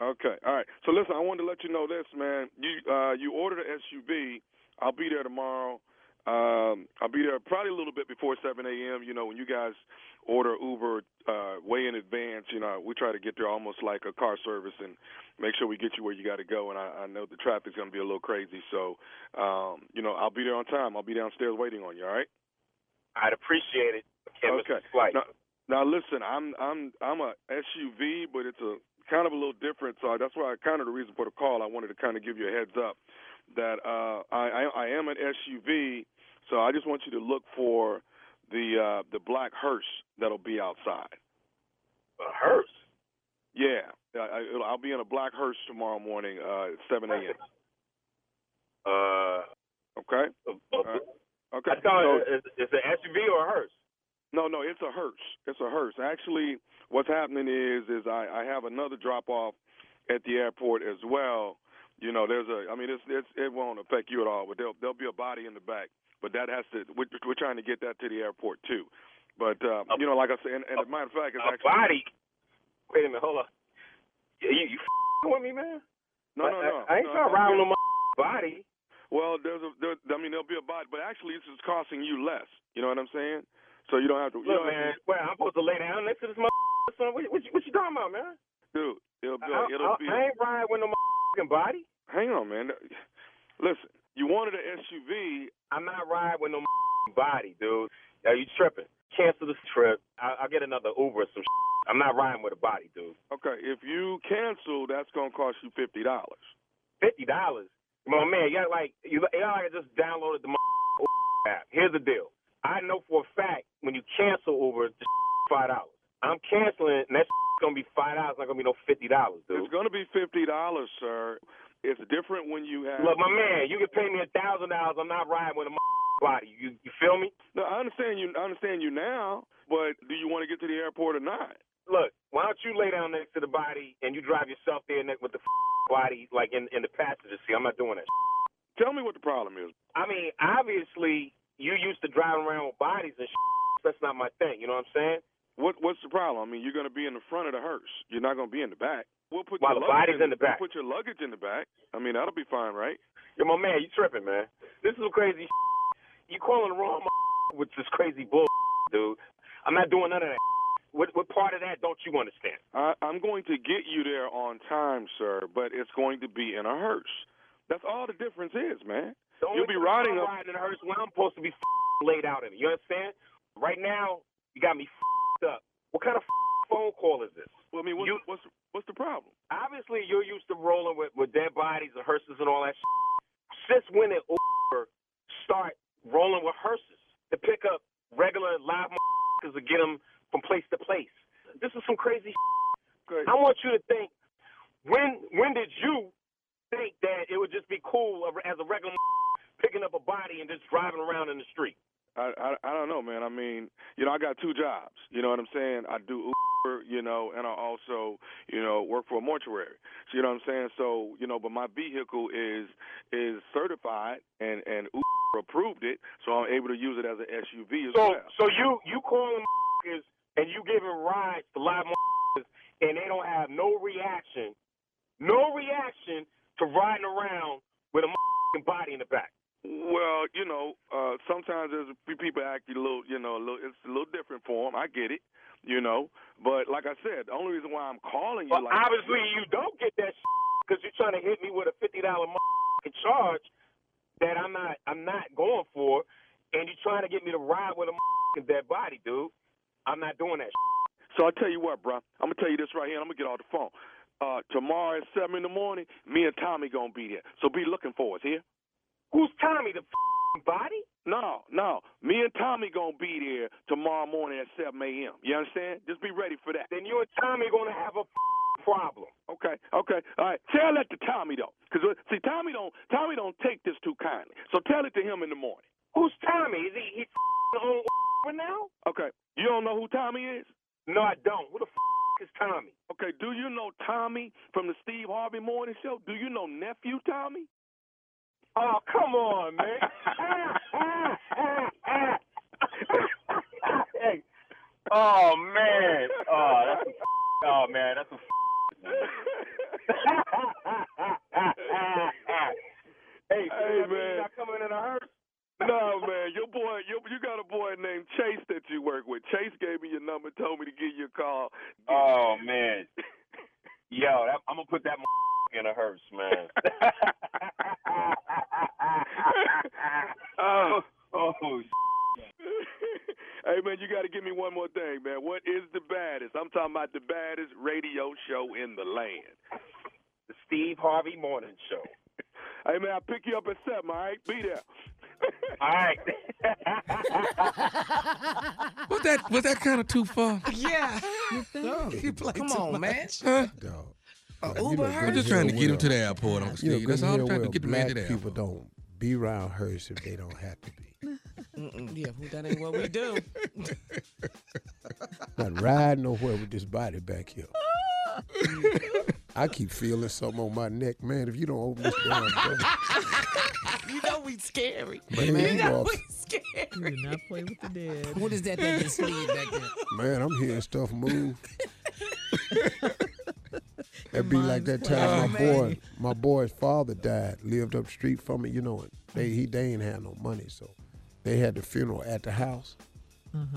Okay. All right. So listen, I wanted to let you know this, man. You uh, you ordered an SUV. I'll be there tomorrow. Um, I'll be there probably a little bit before 7 a.m. You know, when you guys order Uber uh, way in advance, you know, we try to get there almost like a car service and make sure we get you where you got to go. And I, I know the traffic's going to be a little crazy, so um, you know, I'll be there on time. I'll be downstairs waiting on you. All right. I'd appreciate it. Okay. Now, now listen, I'm I'm I'm a SUV, but it's a kind of a little different. So that's why I kind of the reason for the call. I wanted to kind of give you a heads up that uh, I, I I am an SUV. So I just want you to look for the uh, the black hearse that'll be outside. A hearse. Yeah, I, I- it'll- I'll be in a black hearse tomorrow morning uh, at 7 a.m. Uh, Okay. uh. Okay. I thought So- it's, it's an SUV or a hearse. No, no, it's a hearse. It's a hearse. Actually, what's happening is is I, I have another drop off at the airport as well. You know, there's a. I mean, it's, it's it won't affect you at all, but there'll there'll be a body in the back. But that has to. We're, we're trying to get that to the airport too. But uh, you know, like I said, and, and as a matter of fact, it's A actually body. Wait a minute. Hold on. You, you, you f***ing with me, man? no, no, I, no. I, I ain't no, trying to ride no. on no m- body. Well, there's a. There, I mean, there'll be a body, but actually, this is costing you less. You know what I'm saying? So you don't have to. Look, don't man. Well, I'm supposed to lay down next to this mother. Son. What, what, you- what you talking about, man? dude, it'll be. I, it'll I, be. I ain't riding with no motherfucking body. Hang on, man. Listen, you wanted an SUV. I'm not riding with no body, dude. Are you tripping? Cancel this trip. I, I'll get another Uber or some. I'm not riding with a body, dude. Okay, if you cancel, that's gonna cost you fifty dollars. Fifty dollars. My man, you got like you, you got like I just downloaded the app. Here's the deal. I know for a fact when you cancel Uber, it's five dollars. I'm canceling, and that's gonna be five dollars. Not gonna be no fifty dollars, dude. It's gonna be fifty dollars, sir. It's different when you have. Look, my man, you can pay me a thousand dollars. I'm not riding with a body. You you feel me? No, I understand you. I understand you now, but do you want to get to the airport or not? Look, why don't you lay down next to the body and you drive yourself there next with the body like in in the passenger seat? I'm not doing that. Tell me what the problem is. I mean, obviously you used to driving around with bodies and that's not my thing. You know what I'm saying? What What's the problem? I mean, you're gonna be in the front of the hearse. You're not gonna be in the back. We'll put While your the luggage body's in the back. We'll put your luggage in the back. I mean, that'll be fine, right? Yo, my man, you tripping, man. This is some crazy You calling the wrong with this crazy bull, dude. I'm not doing none of that. What, what part of that don't you understand? I, I'm going to get you there on time, sir, but it's going to be in a hearse. That's all the difference is, man. You'll be riding I'm riding in a hearse when I'm supposed to be laid out in it. You understand? Right now, you got me up. What kind of phone call is this? Well, I mean, what's, You- what's what's the problem? Obviously, you're used to rolling with, with dead bodies and hearses and all that. Since when did Uber start rolling with hearses to pick up regular live to get them from place to place? This is some crazy. Okay. I want you to think. When when did you think that it would just be cool as a regular picking up a body and just driving around in the street? I, I I don't know, man. I mean, you know, I got two jobs. You know what I'm saying? I do Uber, you know, and I also, you know, work for a mortuary. So you know what I'm saying? So you know, but my vehicle is is certified and and Uber approved it, so I'm able to use it as an SUV as So well. so you you calling motherfuckers and you giving rides to live and they don't have no reaction no reaction to riding around with a body in the back. Well, you know, uh, sometimes there's a few people act a little, you know, a little, it's a little different for them. I get it, you know. But like I said, the only reason why I'm calling you, But like, obviously, you don't get that because you're trying to hit me with a fifty dollar charge that I'm not I'm not going for, and you're trying to get me to ride with a dead body, dude. I'm not doing that. So I tell you what, bro. I'm gonna tell you this right here. and I'm gonna get off the phone. Uh, tomorrow at seven in the morning, me and Tommy gonna be there. So be looking for us here. Who's Tommy? The body? No, no. Me and Tommy gonna be there tomorrow morning at seven a.m. You understand? Just be ready for that. Then you and Tommy gonna have a problem. Okay, okay, all right. Tell that to Tommy though, because uh, see, Tommy don't Tommy don't take this too kindly. So tell it to him in the morning. Who's Tommy? Is he he on now? Okay. You don't know who Tommy is? No, I don't. Who the f- is Tommy? Okay. Do you know Tommy from the Steve Harvey Morning Show? Do you know nephew Tommy? Oh, come on, man. hey. Oh man. Oh, that's a, oh man, that's a Hey, Hey, man, man. not coming in a hearse. No, man. Your boy, you, you got a boy named Chase that you work with. Chase gave me your number, told me to give you a call. Oh man. Yo, that, I'm gonna put that in a hearse, man. oh, oh, hey man, you got to give me one more thing, man. What is the baddest? I'm talking about the baddest radio show in the land. The Steve Harvey Morning Show. Hey man, I'll pick you up at seven. All right, be there. All right. Was that was that kind of too far? Yeah. No, You play Come too on, much. man. Huh? Dog. Uh, Like, you know, Hearst? I'm just trying to get him to the airport, Uncle You know, That's all I'm hell trying to get the man to black the people don't be around hearse if they don't have to be. Mm-mm, yeah, well, that ain't what we do. Not riding nowhere with this body back here. I keep feeling something on my neck, man. If you don't open this damn door, you know we scary. Man, you you know are- we scary. Do not play with the dead. What is that that just slid back there? man, I'm hearing stuff move. It'd be like that time my boy, my boy's father died, lived up street from me. You know, and they he they ain't had no money, so they had the funeral at the house.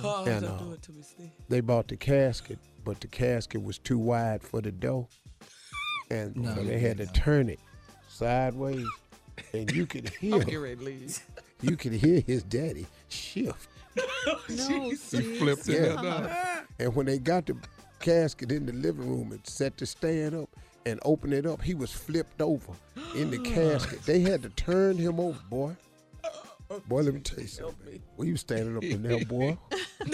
Oh, And, don't uh, do it to me, Steve. They bought the casket, but the casket was too wide for the door, and No, so they had to turn it sideways, and you could hear I'm getting ready to you could hear his daddy shift. No, He see, flipped it Yeah. up. And when they got the casket in the living room and set the stand up and opened it up, he was flipped over in the casket. They had to turn him over, boy. Boy, let me tell you something. Well, you standing up in there, boy.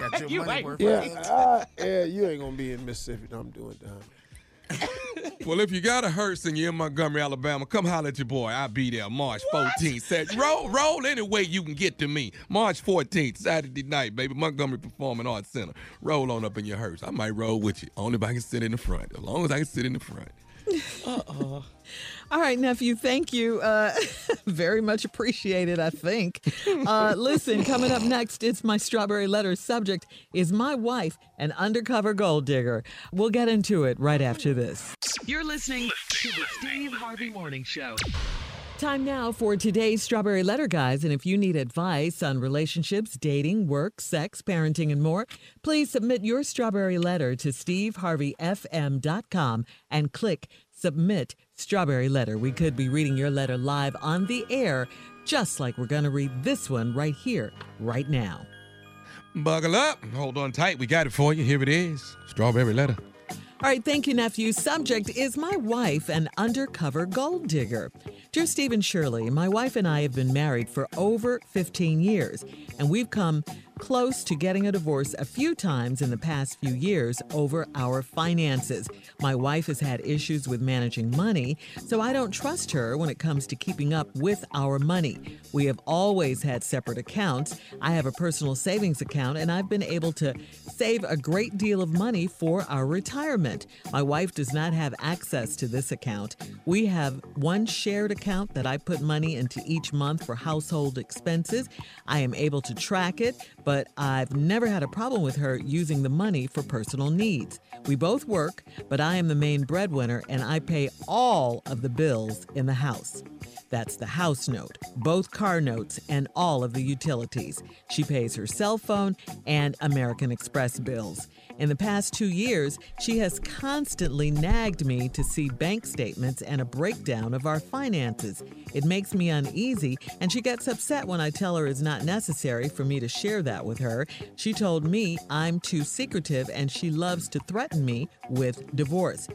Got your You money ain't worth. Yeah, uh, yeah, you ain't gonna be in Mississippi. No, I'm doing down. Well, if you got a hearse and you're in Montgomery, Alabama, come holler at your boy. I'll be there March 14th. Said, roll, roll any way you can get to me. March 14th, Saturday night, baby. Montgomery Performing Arts Center. Roll on up in your hearse. I might roll with you. Only if I can sit in the front. As long as I can sit in the front. Uh-oh. All right, nephew, thank you. Uh, very much appreciated, I think. Uh, listen, coming up next, it's my strawberry letter subject is my wife an undercover gold digger? We'll get into it right after this. You're listening to the Steve Harvey Morning Show. Time now for today's Strawberry Letter, guys. And if you need advice on relationships, dating, work, sex, parenting, and more, please submit your Strawberry Letter to steveharveyfm.com and click Submit Strawberry Letter. We could be reading your letter live on the air, just like we're going to read this one right here, right now. Buckle up. Hold on tight. We got it for you. Here it is. Strawberry letter. All right, thank you, nephew. Subject is my wife an undercover gold digger? Dear Stephen Shirley, my wife and I have been married for over 15 years, and we've come close to getting a divorce a few times in the past few years over our finances. My wife has had issues with managing money, so I don't trust her when it comes to keeping up with our money. We have always had separate accounts. I have a personal savings account, and I've been able to save a great deal of money for our retirement. My wife does not have access to this account. We have one shared account that I put money into each month for household expenses. I am able to track it, but I've never had a problem with her using the money for personal needs. We both work, but I am the main breadwinner and I pay all of the bills in the house. That's the house note, both car notes, and all of the utilities. She pays her cell phone and American Express bills. In the past two years, she has constantly nagged me to see bank statements and a breakdown of our finances. It makes me uneasy, and she gets upset when I tell her it's not necessary for me to share that with her. She told me I'm too secretive, and she loves to threaten me with divorce.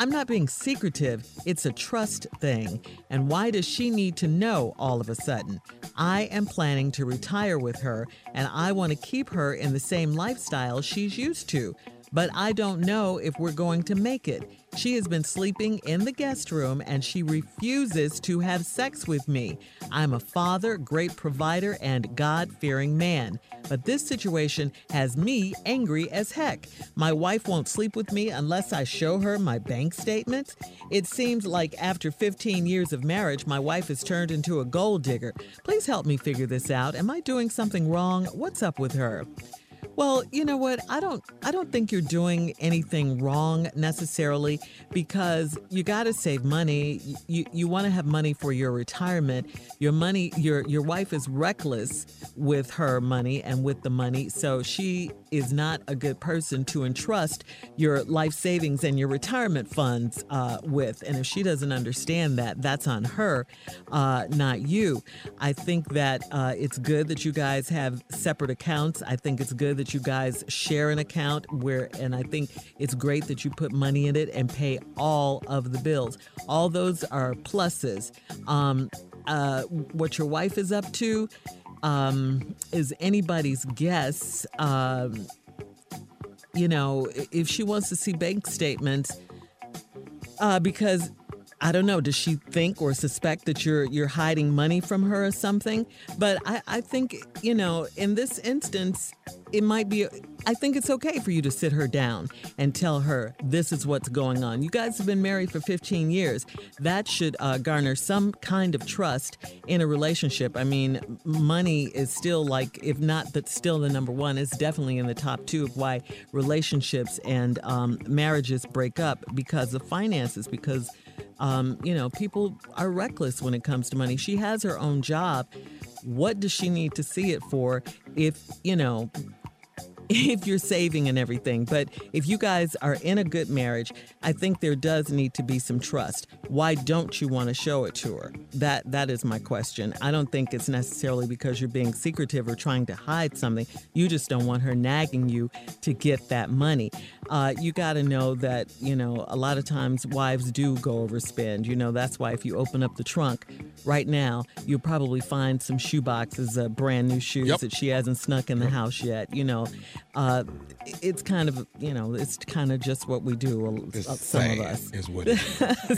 I'm not being secretive, it's a trust thing. And why does she need to know all of a sudden? I am planning to retire with her, and I want to keep her in the same lifestyle she's used to. But I don't know if we're going to make it. She has been sleeping in the guest room and she refuses to have sex with me. I'm a father, great provider, and God fearing man. But this situation has me angry as heck. My wife won't sleep with me unless I show her my bank statements. It seems like after 15 years of marriage, my wife has turned into a gold digger. Please help me figure this out. Am I doing something wrong? What's up with her? Well, you know what? I don't I don't think you're doing anything wrong necessarily because you got to save money. You you want to have money for your retirement. Your money your your wife is reckless with her money and with the money, so she is not a good person to entrust your life savings and your retirement funds uh, with. And if she doesn't understand that, that's on her, uh, not you. I think that uh, it's good that you guys have separate accounts. I think it's good that you guys share an account where, and I think it's great that you put money in it and pay all of the bills. All those are pluses. Um, uh, what your wife is up to um, is anybody's guess. Um, you know, if she wants to see bank statements, uh, because I don't know, does she think or suspect that you're you're hiding money from her or something? But I, I think, you know, in this instance, it might be I think it's okay for you to sit her down and tell her this is what's going on. You guys have been married for 15 years. That should uh, garner some kind of trust in a relationship. I mean, money is still like, if not, but still the number one. It's definitely in the top two of why relationships and um, marriages break up because of finances, because um, you know, people are reckless when it comes to money. She has her own job. What does she need to see it for if, you know, if you're saving and everything. But if you guys are in a good marriage, I think there does need to be some trust. Why don't you want to show it to her? That that is my question. I don't think it's necessarily because you're being secretive or trying to hide something. You just don't want her nagging you to get that money. Uh, you got to know that you know a lot of times wives do go overspend. You know that's why if you open up the trunk right now, you'll probably find some shoe boxes of brand new shoes Yep. that she hasn't snuck in the house yet. You know, uh, it's kind of you know it's kind of just what we do. uh, It's some sad of us, is what is.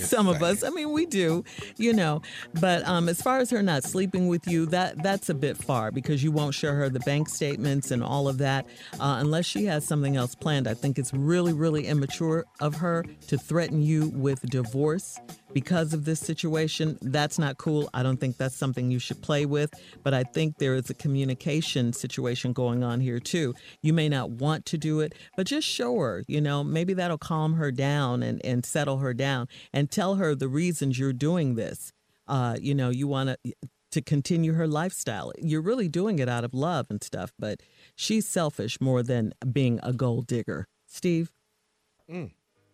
some of us. I mean, we do. You know, but um, as far as her not sleeping with you, that that's a bit far because you won't show her the bank statements and all of that uh, unless she has something else planned. I think it's really, really immature of her to threaten you with divorce because of this situation. That's not cool. I don't think that's something you should play with. But I think there is a communication situation going on here too. You may not want to do it, but just show her, you know, maybe that'll calm her down and, and settle her down and tell her the reasons you're doing this. Uh, you know, you want to to continue her lifestyle. You're really doing it out of love and stuff, but she's selfish more than being a gold digger. Steve?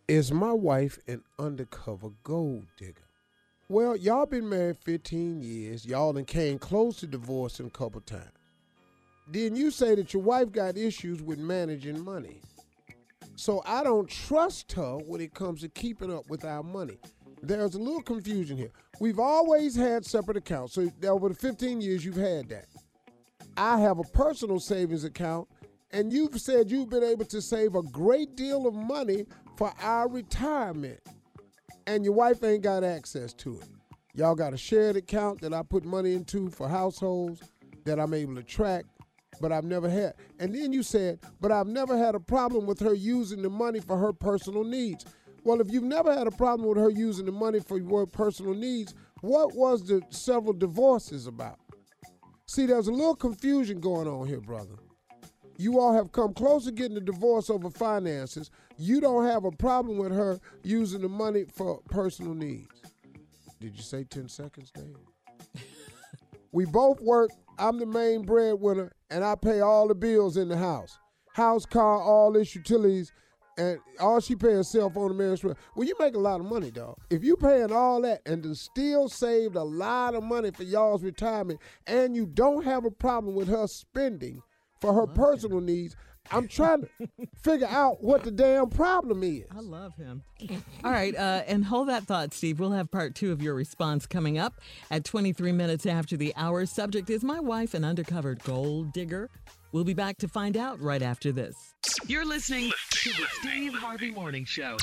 Is my wife an undercover gold digger? Well, y'all been married 15 years. Y'all done came close to divorcing a couple times. Then you say that your wife got issues with managing money. So I don't trust her when it comes to keeping up with our money. There's a little confusion here. We've always had separate accounts. So over the 15 years you've had that. I have a personal savings account, and you've said you've been able to save a great deal of money for our retirement. And your wife ain't got access to it. Y'all got a shared account that I put money into for households that I'm able to track, but I've never had. And then you said, but I've never had a problem with her using the money for her personal needs. Well, if you've never had a problem with her using the money for your personal needs, what was the several divorces about? See, there's a little confusion going on here, brother. You all have come close to getting a divorce over finances. You don't have a problem with her using the money for personal needs. Did you say 10 seconds, Dave? we both work. I'm the main breadwinner, and I pay all the bills in the house house, car, all this utilities, and all she pays is cell phone and marriage. Well, you make a lot of money, dog. If you paying all that and then still saved a lot of money for y'all's retirement, and you don't have a problem with her spending for her personal needs, I'm trying to figure out what the damn problem is. I love him. All right, uh, and hold that thought, Steve. We'll have part two of your response coming up at 23 minutes after the hour. Subject is my wife, an undercover gold digger. We'll be back to find out right after this. You're listening to the Steve Harvey Morning Show.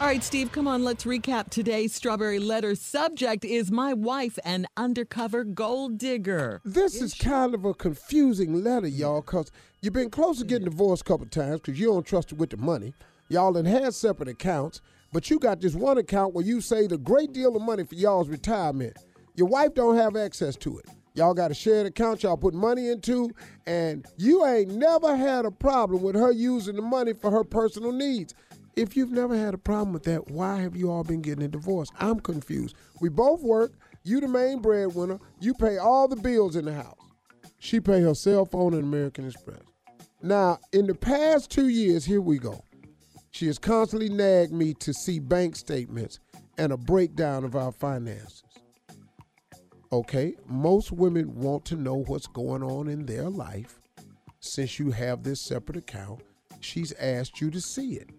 All right, Steve, come on, let's recap today's strawberry letter. Subject is my wife, an undercover gold digger. This is kind of a confusing letter, y'all, because you've been close to getting divorced a couple times because you don't trust her with the money. Y'all done had separate accounts, but you got this one account where you saved a great deal of money for y'all's retirement. Your wife don't have access to it. Y'all got a shared account y'all put money into, and you ain't never had a problem with her using the money for her personal needs. If you've never had a problem with that, why have you all been getting a divorce? I'm confused. We both work. You the main breadwinner. You pay all the bills in the house. She pay her cell phone and American Express. Now, in the past two years, here we go. She has constantly nagged me to see bank statements and a breakdown of our finances. Okay, most women want to know what's going on in their life. Since you have this separate account, she's asked you to see it.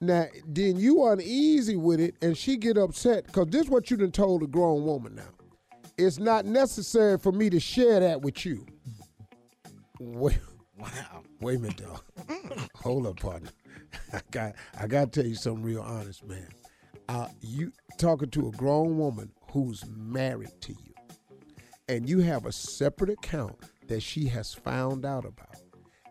Now, then you uneasy with it, and she get upset because this is what you done told a grown woman now. It's not necessary for me to share that with you. Wait, wow. Wait a minute, dog. Hold up, partner. I got I got to tell you something real honest, man. Uh, you talking to a grown woman who's married to you, and you have a separate account that she has found out about,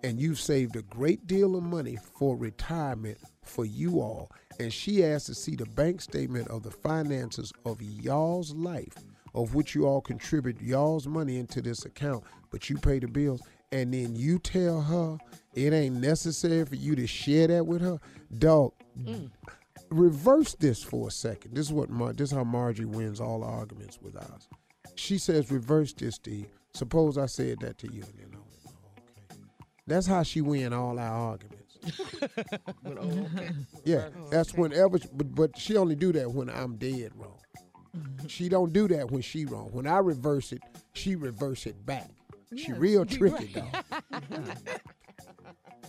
and you've saved a great deal of money for retirement for you all, and she asked to see the bank statement of the finances of y'all's life, of which you all contribute y'all's money into this account, but you pay the bills, and then you tell her it ain't necessary for you to share that with her, dog. Mm. Reverse this for a second. This is what Mar- this is how Margie wins all arguments with us. She says, "Reverse this, Steve." Suppose I said that to you, and then okay. That's how she win all our arguments. Oh, yeah, oh, that's whenever. But but she only do that when I'm dead wrong. Mm-hmm. She don't do that when she wrong. When I reverse it, she reverse it back. She real tricky, dog.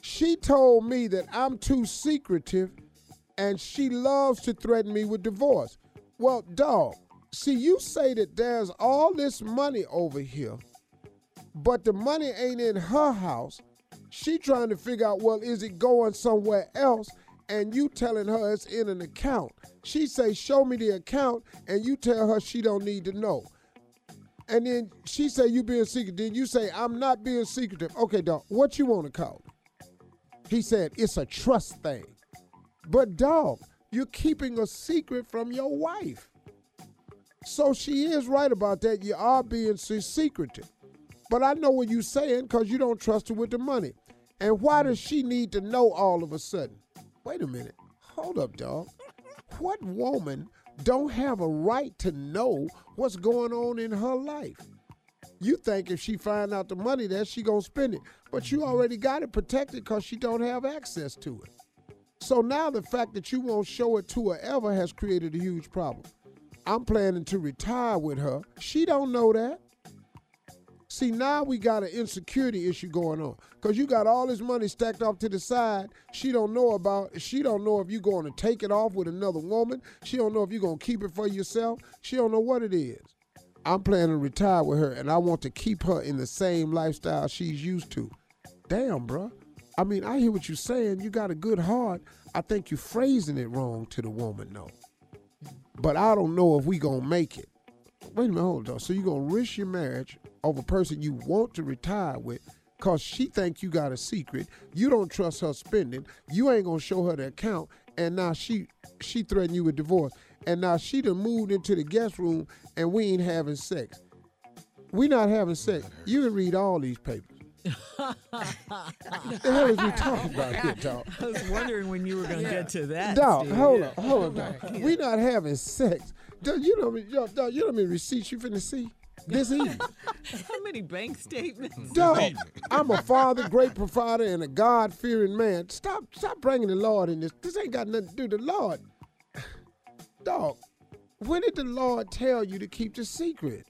She told me that I'm too secretive and she loves to threaten me with divorce. Well, dog, see, you say that there's all this money over here, but the money ain't in her house. She trying to figure out, well, is it going somewhere else? And you telling her it's in an account. She say, show me the account, and you tell her she don't need to know. And then she say you being secretive. Then you say I'm not being secretive. Okay, dog, what you want to call? He said it's a trust thing. But dog, you're keeping a secret from your wife. So she is right about that. You are being se- secretive. But I know what you're saying because you don't trust her with the money. And why does she need to know all of a sudden? Wait a minute. Hold up, dog. What woman don't have a right to know what's going on in her life? You think if she find out the money that she gonna spend it. But you already got it protected because she don't have access to it. So now the fact that you won't show it to her ever has created a huge problem. I'm planning to retire with her. She don't know that. See, now we got an insecurity issue going on. Cause you got all this money stacked off to the side. She don't know about she don't know if you're going to take it off with another woman. She don't know if you're gonna keep it for yourself. She don't know what it is. I'm planning to retire with her and I want to keep her in the same lifestyle she's used to. Damn, bruh. I mean, I hear what you're saying. You got a good heart. I think you're phrasing it wrong to the woman, though. But I don't know if we gonna make it. Wait a minute, hold on. So you gonna risk your marriage of a person you want to retire with because she think you got a secret. You don't trust her spending. You ain't gonna show her the account. And now she she threatened you with divorce. And now she done moved into the guest room and we ain't having sex. We not having sex. You can read all these papers. What the hell is we talking about here, dog? I was wondering when you were going to get to that. Dog, Steve. hold on, hold on, dog. We not having sex. Dog, you know, yo, dog, you know how many receipts you finna see this evening? How many bank statements? Dog, I'm a father, great provider, and a God-fearing man. Stop, stop bringing the Lord in this. This ain't got nothing to do with the Lord. Dog, when did the Lord tell you to keep the secret?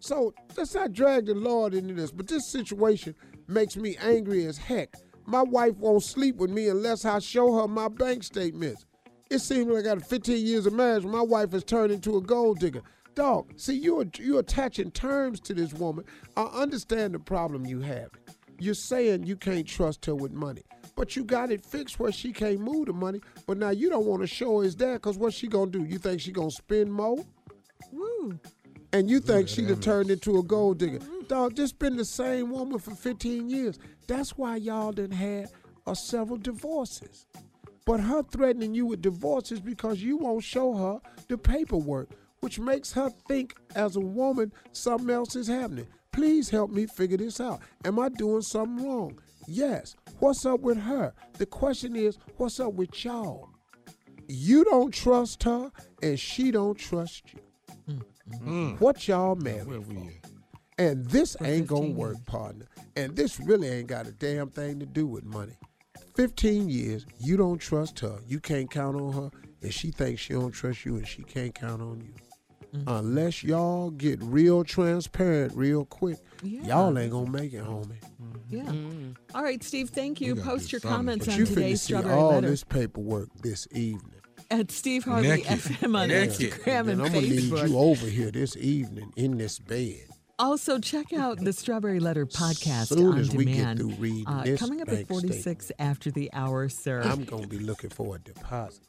So let's not drag the Lord into this. But this situation makes me angry as heck. My wife won't sleep with me unless I show her my bank statements. It seems like out of 15 years of marriage, my wife has turned into a gold digger. Dog, see, you're, you're attaching terms to this woman. I understand the problem you have. You're saying you can't trust her with money. But you got it fixed where she can't move the money. But now you don't want to show her it's there because what's she going to do? You think she going to spend more? Woo. And you think she'd have turned into a gold digger. Dog, just been the same woman for 15 years. That's why y'all done had uh, several divorces. But her threatening you with divorce is because you won't show her the paperwork, which makes her think as a woman something else is happening. Please help me figure this out. Am I doing something wrong? Yes. What's up with her? The question is, what's up with y'all? You don't trust her, and she don't trust you. What y'all married for? And this ain't gonna work, partner. And this really ain't got a damn thing to do with money. 15 years, you don't trust her. You can't count on her. And she thinks she don't trust you and she can't count on you. Mm-hmm. Unless y'all get real transparent real quick, y'all ain't gonna make it, homie. Mm-hmm. Yeah. Mm-hmm. All right, Steve, thank you. gotta Post your something. comments But on you finna today's see Strawberry all Letter this paperwork this evening. at Steve Harvey Naked. FM on Naked. Instagram and, And I'm gonna need you over here this evening in this bed. Also, check out the Strawberry Letter podcast Soon on as we get demand. uh, this coming up at bank 46 after the hour, sir. I'm gonna be looking for a deposit.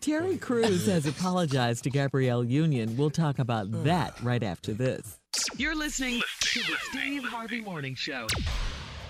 Terry Crews has apologized to Gabrielle Union. We'll talk about that right after this. You're listening to the Steve Harvey Morning Show.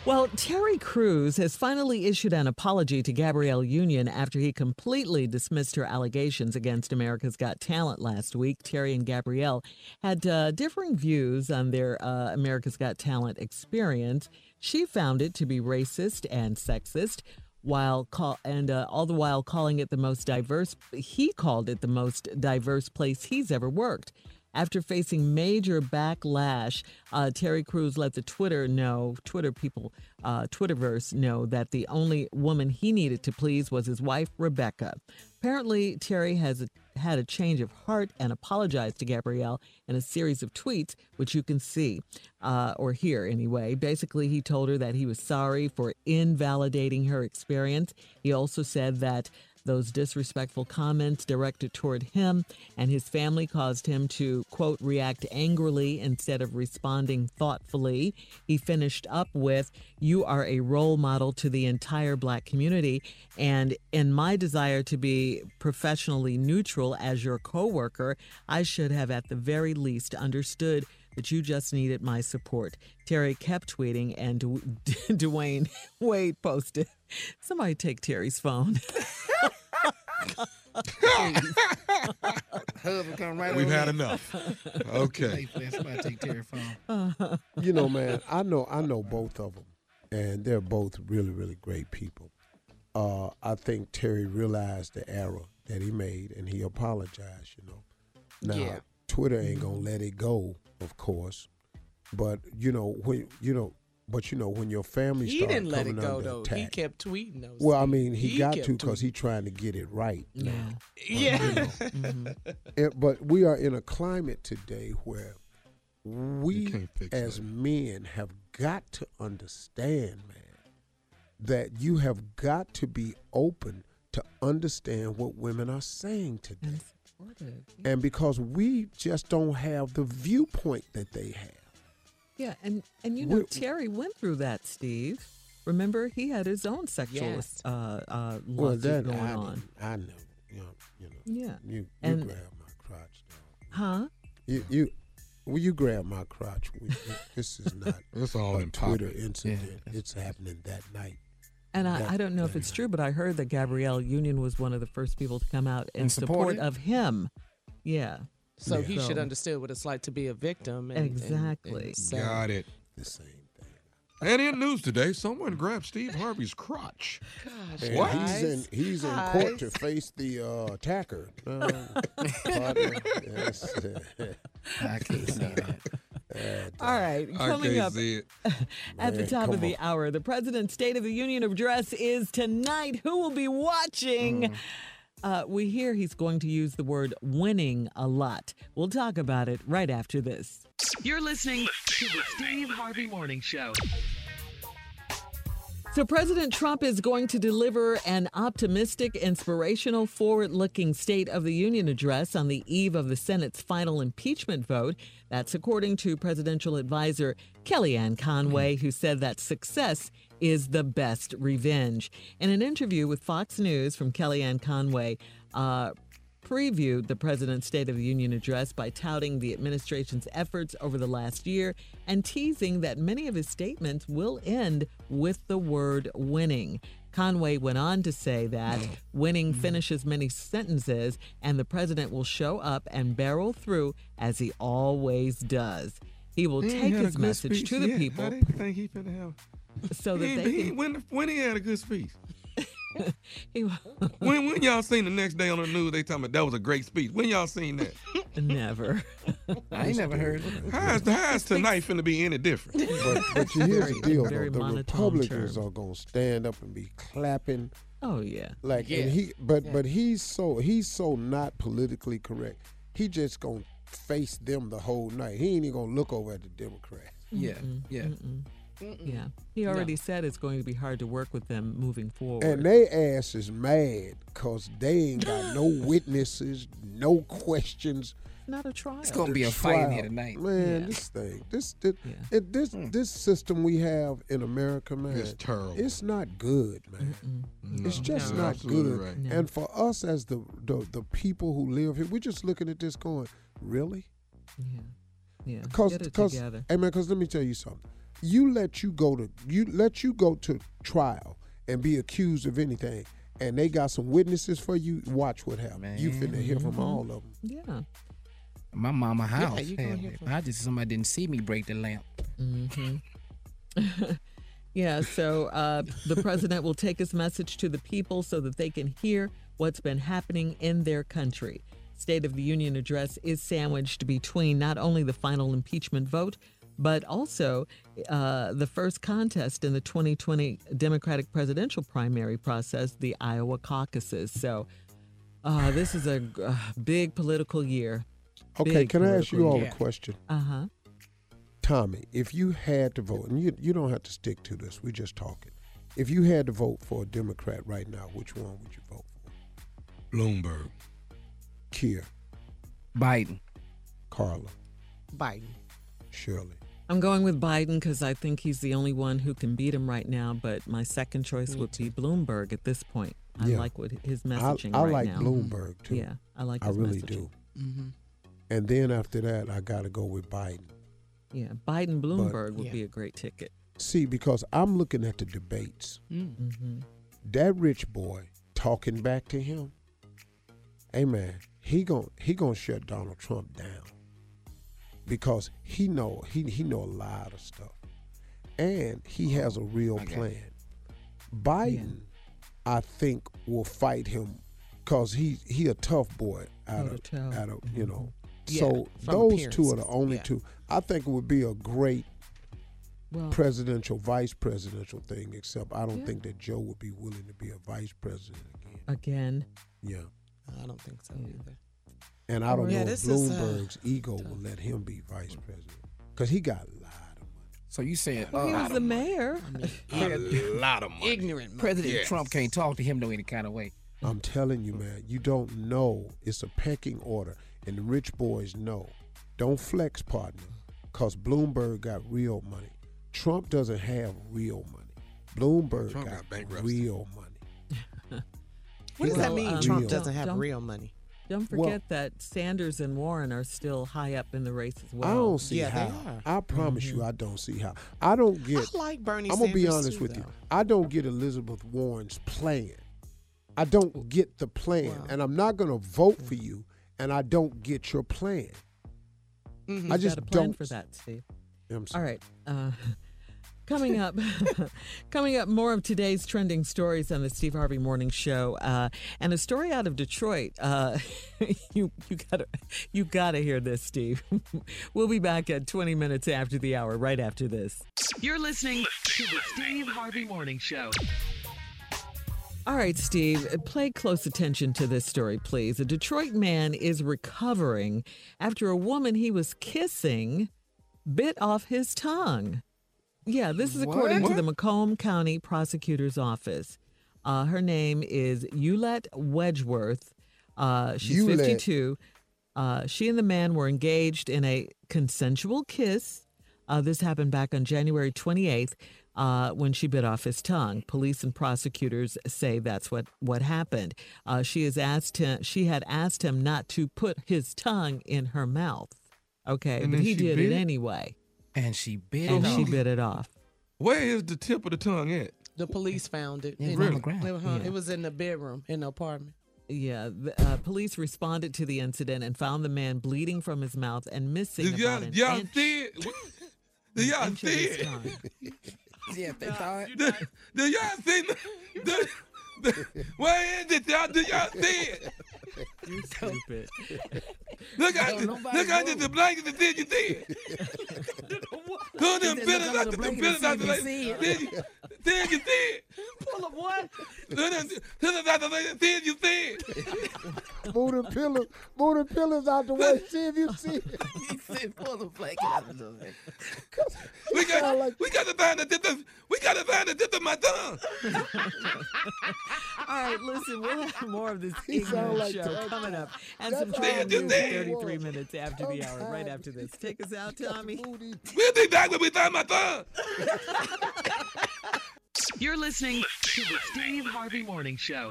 Well, Terry Crews has finally issued an apology to Gabrielle Union after he completely dismissed her allegations against America's Got Talent last week. Terry and Gabrielle had uh, differing views on their uh, America's Got Talent experience. She found it to be racist and sexist. While call and uh, all the while calling it the most diverse, he called it the most diverse place he's ever worked. After facing major backlash, uh, Terry Crews let the Twitter know, Twitter people, uh, Twitterverse know that the only woman he needed to please was his wife, Rebecca. Apparently, Terry has a, had a change of heart and apologized to Gabrielle in a series of tweets, which you can see uh, or hear anyway. Basically, he told her that he was sorry for invalidating her experience. He also said that those disrespectful comments directed toward him and his family caused him to, quote, react angrily instead of responding thoughtfully. He finished up with, You are a role model to the entire black community. And in my desire to be professionally neutral as your coworker, I should have at the very least understood that you just needed my support. Terry kept tweeting, and Du- Dwyane Wade posted, Somebody take Terry's phone. Come right We've had here. enough. Okay. Hey, man, somebody take Terry phone. you know, man, I know I know both of them, and they're both really, really great people. Uh, I think Terry realized the error that he made, and he apologized. You know, now Yeah. Twitter ain't gonna let it go, of course, but you know when you know, but you know when your family He started didn't let it go under though. attack. He kept tweeting those. well, I mean, he, got to because tweeting. he trying to get it right. now. Yeah. But, you know, Mm-hmm. it- but we are in a climate today where we can't fix as men have got to understand, man, that you have got to be open to understand what women are saying today. And because we just don't have the viewpoint that they have. Yeah, and and you know We're- Terry went through that, Steve. Remember, he had his own sexual Yes. uh, uh, Well, that going I, on. didn't- I never, you know, you know. Yeah. You, you And- grab my crotch, dog. Huh? You, you, well, you grab my crotch. We- this is not It's all a in Twitter pocket. incident. It's happening that night. And I, That- I don't know if it's true, but I heard that Gabrielle Union was one of the first people to come out in And support support of him. Yeah. So he So- should understand what it's like to be a victim. And, and- Exactly. and so- Got it. The same thing. And in news today, someone grabbed Steve Harvey's crotch. And What? He's in he's in court to face the uh, attacker. Uh, partner. Yes. I can't say that. All right, I coming up at the top of the on. hour, the President's State of the Union address is tonight. Who will be watching? Uh, we hear he's going to use the word winning a lot. We'll talk about it right after this. You're listening to the Steve Harvey Morning Show. So, President Trump is going to deliver an optimistic, inspirational, forward looking State of the Union address on the eve of the Senate's final impeachment vote. That's according to presidential advisor Kellyanne Conway, who said that success is the best revenge. In an interview with Fox News from Kellyanne Conway, uh, previewed the president's State of the Union address by touting the administration's efforts over the last year and teasing that many of his statements will end with the word winning. Conway went on to say that winning finishes many sentences and the president will show up and barrel through as he always does. He will He take his message speech to the people How they think he finna have? so that He they he- can. when, when he had a good speech. He, When when y'all seen the next day on the news, they talking about that was a great speech. When y'all seen that? Never. I ain't never heard it. How's, how's tonight finna be any different? But, but you here's the deal, though. The Republicans term. are gonna stand up and be clapping Oh yeah. like Yeah. and he but but he's so he's so not politically correct. He just gonna face them the whole night. He ain't even gonna look over at the Democrats. Yeah, yeah. Yeah. He already said it's going to be hard to work with them moving forward. And they ass is mad because they ain't got no witnesses, no questions. not a trial. It's gonna be a The fight in here tonight. Man, Yeah. this thing, this this, Yeah. it, this mm. this system we have in America, man, It's terrible. It's not good, man. It's just you're not good. right. No. And for us as the, the the people who live here, we're just looking at this going, really? Yeah. Yeah. Because Get it because together. hey man, because let me tell you something. You let you go to you let you go to trial and be accused of anything, and they got some witnesses for you. Watch what happens. You finna hear Mm-hmm. from all of them. Yeah. My mama house. you gonna Hell, hear if from- I just somebody didn't see me break the lamp. Yeah. So uh, the president will take his message to the people so that they can hear what's been happening in their country. State of the Union address is sandwiched between not only the final impeachment vote, but also uh, the first contest in the 2020 Democratic presidential primary process, the Iowa caucuses. So uh, this is a uh, big political year. Okay, Big can I ask you all year. a question? Uh huh. Tommy, if you had to vote, and you you don't have to stick to this, we're just talking. If you had to vote for a Democrat right now, which one would you vote for? Bloomberg. Kier, Biden. Carla, Biden. Shirley. I'm going with Biden because I think he's the only one who can beat him right now. But my second choice would be Bloomberg at this point. I Yeah. like what his I, messaging I right like now. Bloomberg too. Yeah, I like. I really messaging. do. Mm-hmm. And then after that, I got to go with Biden. Yeah, Biden Bloomberg would Yeah. be a great ticket. See, because I'm looking at the debates. hmm That rich boy talking back to him. Hey man, he gon' he gonna shut Donald Trump down because he know he he know a lot of stuff, and he has a real I got it. plan. Biden, I think, will fight him because he he a tough boy out of Toe-to-toe. out of you know. Yeah, so those two are the only yeah. two. I think it would be a great Well, presidential, vice presidential thing. Except I don't Yeah. think that Joe would be willing to be a vice president again. again, Yeah, I don't think so Yeah. either. And I don't Yeah, know if this is, uh, Bloomberg's ego will let him be vice president because he got a lot of money. So you saying well, he uh, was the mayor. A lot of money. Ignorant. man. President Yes. Trump can't talk to him no any kind of way? I'm telling you, man, you don't know. It's a pecking order, and the rich boys know. Don't flex, partner, because Bloomberg got real money. Trump doesn't have real money. Bloomberg Trump got, got real money. What does that mean? um, Trump real. doesn't have Don't- real money. Don't Well- forget that Sanders and Warren are still high up in the race as well. I don't see Yeah, they how. are. I promise Mm-hmm. you, I don't see how. I don't get. I like Bernie I'm gonna be honest too, with you. I don't get Elizabeth Warren's plan. I don't get the plan, Wow. and I'm not gonna vote for you, and I don't get your plan. Mhm. I just got a plan don't for that, Steve. I'm sorry. right. Uh, Coming up, coming up, more of today's trending stories on the Steve Harvey Morning Show, uh, and a story out of Detroit. Uh, you you gotta you gotta hear this, Steve. we'll be back at 20 minutes after the hour, right after this. You're listening to the Steve Harvey Morning Show. All right, Steve, pay close attention to this story, please. A Detroit man is recovering after a woman he was kissing bit off his tongue. Yeah, this is according to the Macomb County Prosecutor's Office. Uh, her name is Eulette Wedgeworth. Uh, she's Eulette. 52. Uh, she and the man were engaged in a consensual kiss. Uh, this happened back on January 28th uh, when she bit off his tongue. Police and prosecutors say that's what, what happened. Uh, she has asked him. She had asked him not to put his tongue in her mouth. Okay, And but he did bit it? anyway, And she bit and it she off. bit it off. Where is the tip of the tongue at? The police found it. Yeah, in- on the ground. uh-huh, Yeah. It was in the bedroom in the apartment. Yeah, the, uh, police responded to the incident and found the man bleeding from his mouth and missing Did y'all, about an y'all inch, see it? Did y'all see it? Yeah, they thought. Did, did y'all see the, the, the, where is it, y'all? Did y'all see it? You stupid. Look at Don't look at move. the blanket and see you see it. Pull them He said, feelings "Look out the the blanket feelings and out the see you see it." Did you did you see it? Pull up what? Pull them feelings out the way. See you see it. Move the pillows, move the pillows out the way. See if you see it. He said, pull the blanket out of the way. We got we got to find the tip of we got to find the tip of my tongue. All right, listen, we'll have more of this ignorant like show Tom. coming up and That's some how news at think. 33 minutes after the hour, right after this. Take us out, Tommy. We'll be back when we find my tongue. You're listening to the Steve Harvey Morning Show.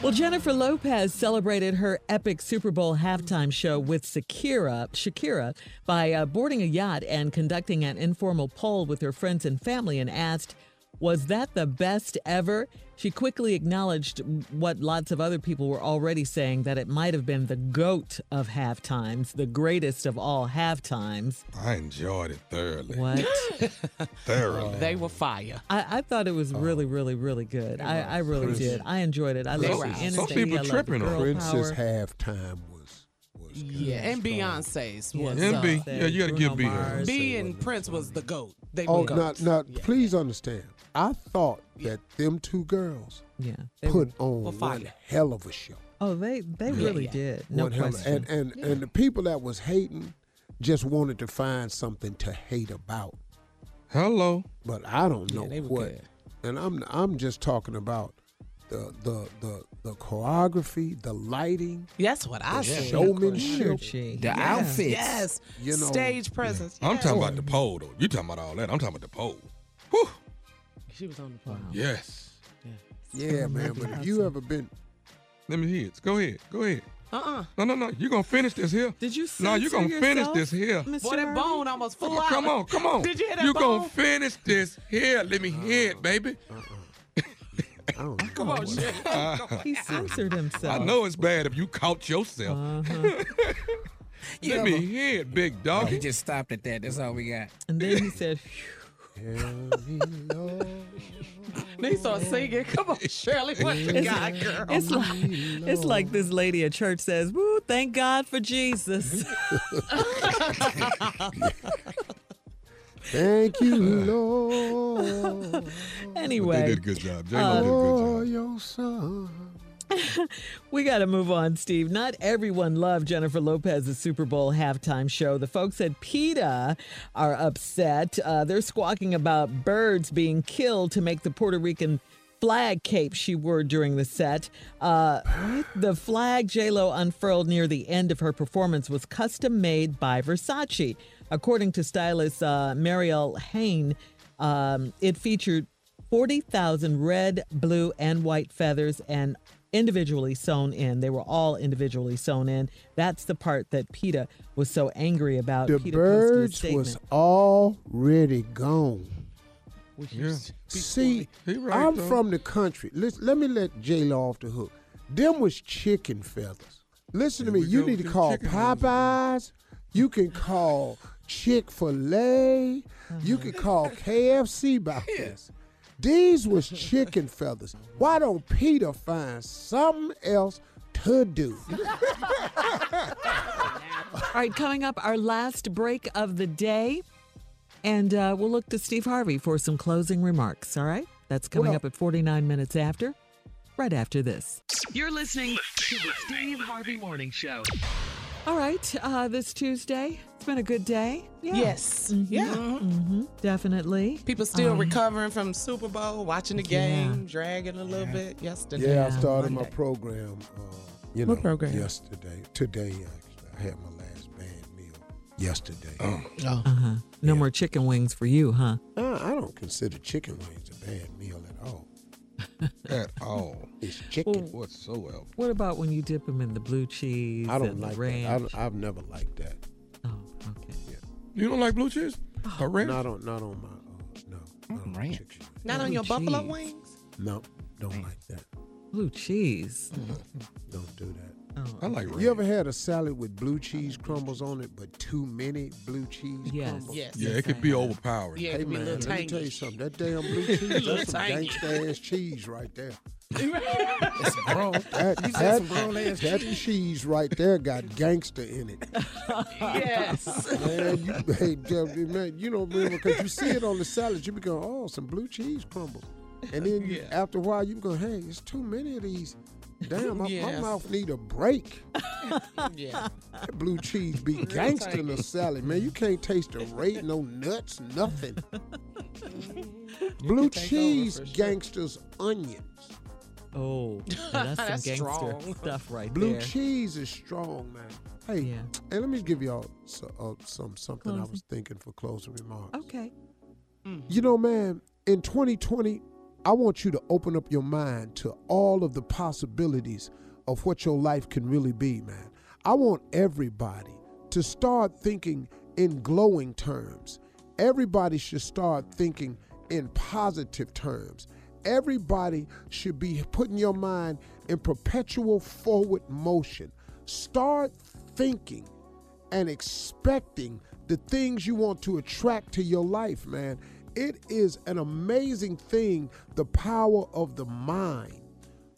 Well, Jennifer Lopez celebrated her epic Super Bowl halftime show with Shakira, Shakira by uh, boarding a yacht and conducting an informal poll with her friends and family and asked, Was that the best ever? She quickly acknowledged what lots of other people were already saying that it might have been the GOAT of halftimes, the greatest of all halftimes. I enjoyed it thoroughly. What? Thoroughly. They were fire. I, I thought it was really, really, really good. I, I really Prince- did. I enjoyed it. I They love were the out. Some people I love the tripping on girl Princess power. halftime was was Yeah, and Beyonce's Yeah, was. MB. uh, Yeah, you gotta give Bruno B. Mars. B and Prince was the goat. They Oh, were now, goats. now Yeah. please understand. I thought that them two girls Yeah. they were- put on were one fire. hell of a show. Oh, they they really yeah. did. No One hell of- question. and and and the people that was hating just wanted to find something to hate about. Hello. But I don't know they what. good. And I'm I'm just talking about the the the the choreography, the lighting, That's what I the said. showmanship. Energy. The Yeah. outfits. Yes. You know, Stage presence. I'm talking about the pole though. You talking about all that? I'm talking about the pole. Whew. She was on the phone. Yes. Yeah, man. But if you ever been Let me hear it. Go ahead. Go ahead. Uh-uh. No, no, no. You're gonna finish this here. Did you No, you're gonna finish this here. Mr. Boy, that bone almost flew out. Come on, come on. Did you hear that You bone? gonna finish this here. Let me hear it, baby. I don't know. Come on, shit. He censored himself. I know it's bad if you caught yourself. Uh-huh. Yeah, Let me hear it, big Oh, dog. he just stopped at that. That's all we got. And then he said, Tell me, Lord, They start singing. Come on, Shirley. What you got, girl? "It's like it's like this lady at church says, "Woo, thank God for Jesus." Thank you, Lord, anyway, They did a good job. J-Lo Uh, did a good job. your son. We got to move on, Steve. Not everyone loved Jennifer Lopez's Super Bowl halftime show. The folks at PETA are upset. Uh, they're squawking about birds being killed to make the Puerto Rican flag cape she wore during the set. Uh, the flag J-Lo unfurled near the end of her performance was custom made by Versace. According to stylist uh, Mariel Haenn, um, it featured 40,000 red, blue, and white feathers and individually sewn in. They were all individually sewn in. That's the part that PETA was so angry about. The PETA birds was already gone. Yeah. See, right, I'm though. from the country. Listen, let me let J Lo off the hook. Them was chicken feathers. Listen to me. You need to call. Popeyes. You can call Chick Fil A. You uh-huh. could call KFC about this. These was chicken feathers. Why don't PETA find something else to do? All right, coming up, our last break of the day. And uh, we'll look to Steve Harvey for some closing remarks. All right? That's coming Well- up at 49 minutes after, right after this. You're listening to the Steve Harvey Morning Show. All right, uh, this Tuesday, it's been a good day. Yeah. Yes. Mhm. Yeah. hmm Definitely. People still Um, recovering from Super Bowl, watching the game, dragging a little bit yesterday. Yeah, I started my program. Uh, you know, program? yesterday. Today, actually, I had my last band meal yesterday. Oh. Uh-huh. No more chicken wings for you, huh? Uh, I don't consider chicken wings a bad meal at all. At all. It's chicken. Whatsoever. What about when you dip them in the blue cheese? I don't and like the that. I I've never liked that. Oh, okay. You don't like blue cheese? Or ranch? Not on, not on my. Uh, no, not on my chicken. Not on your Blue buffalo cheese. wings? No, don't like that. Blue cheese. Don't do that. Oh, I like You ever had a salad with blue cheese crumbles on it, but too many blue cheese Yes. crumbles? Yes. Yeah, it could be overpowering. Yeah, it Hey could be a man, little let me tell you something. That damn blue cheese, Little that's some tangy. gangsta ass cheese right there. It's grown. That, You said that, some grown-ass that cheese. cheese right there got gangster in it. Yes. Man, you, hey, man, you don't remember because you see it on the salad, you be going, oh, some blue cheese crumbles. And then you, Yeah. after a while, you be going, hey, it's too many of these. Damn, my, my mouth need a break. yeah. That blue cheese be gangster in the salad, man. You can't taste the rate, no nuts, nothing. blue cheese sure. gangsters onions. Oh, that's, That's some gangster strong. stuff right Blue there. Blue cheese is strong, man. Hey, Yeah. and let me give y'all so, uh, some something I was thinking for closing remarks. Okay. You know, man, in 2020, I want you to open up your mind to all of the possibilities of what your life can really be, man. I want everybody to start thinking in glowing terms. Everybody should start thinking in positive terms. Everybody should be putting your mind in perpetual forward motion. Start thinking and expecting the things you want to attract to your life, man. It is an amazing thing, the power of the mind.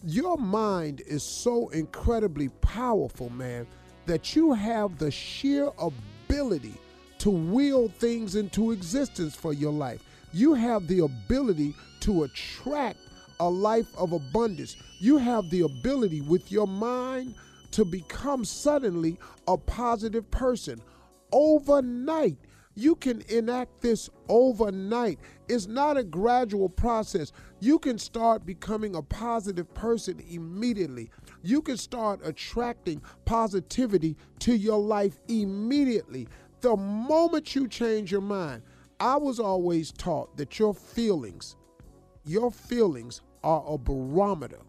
Your mind is so incredibly powerful, man, that you have the sheer ability to will things into existence for your life. You have the ability to attract a life of abundance. You have the ability with your mind to become suddenly a positive person. Overnight, you can enact this overnight. It's not a gradual process. You can start becoming a positive person immediately. You can start attracting positivity to your life immediately. The moment you change your mind, I was always taught that your feelings, your feelings are a barometer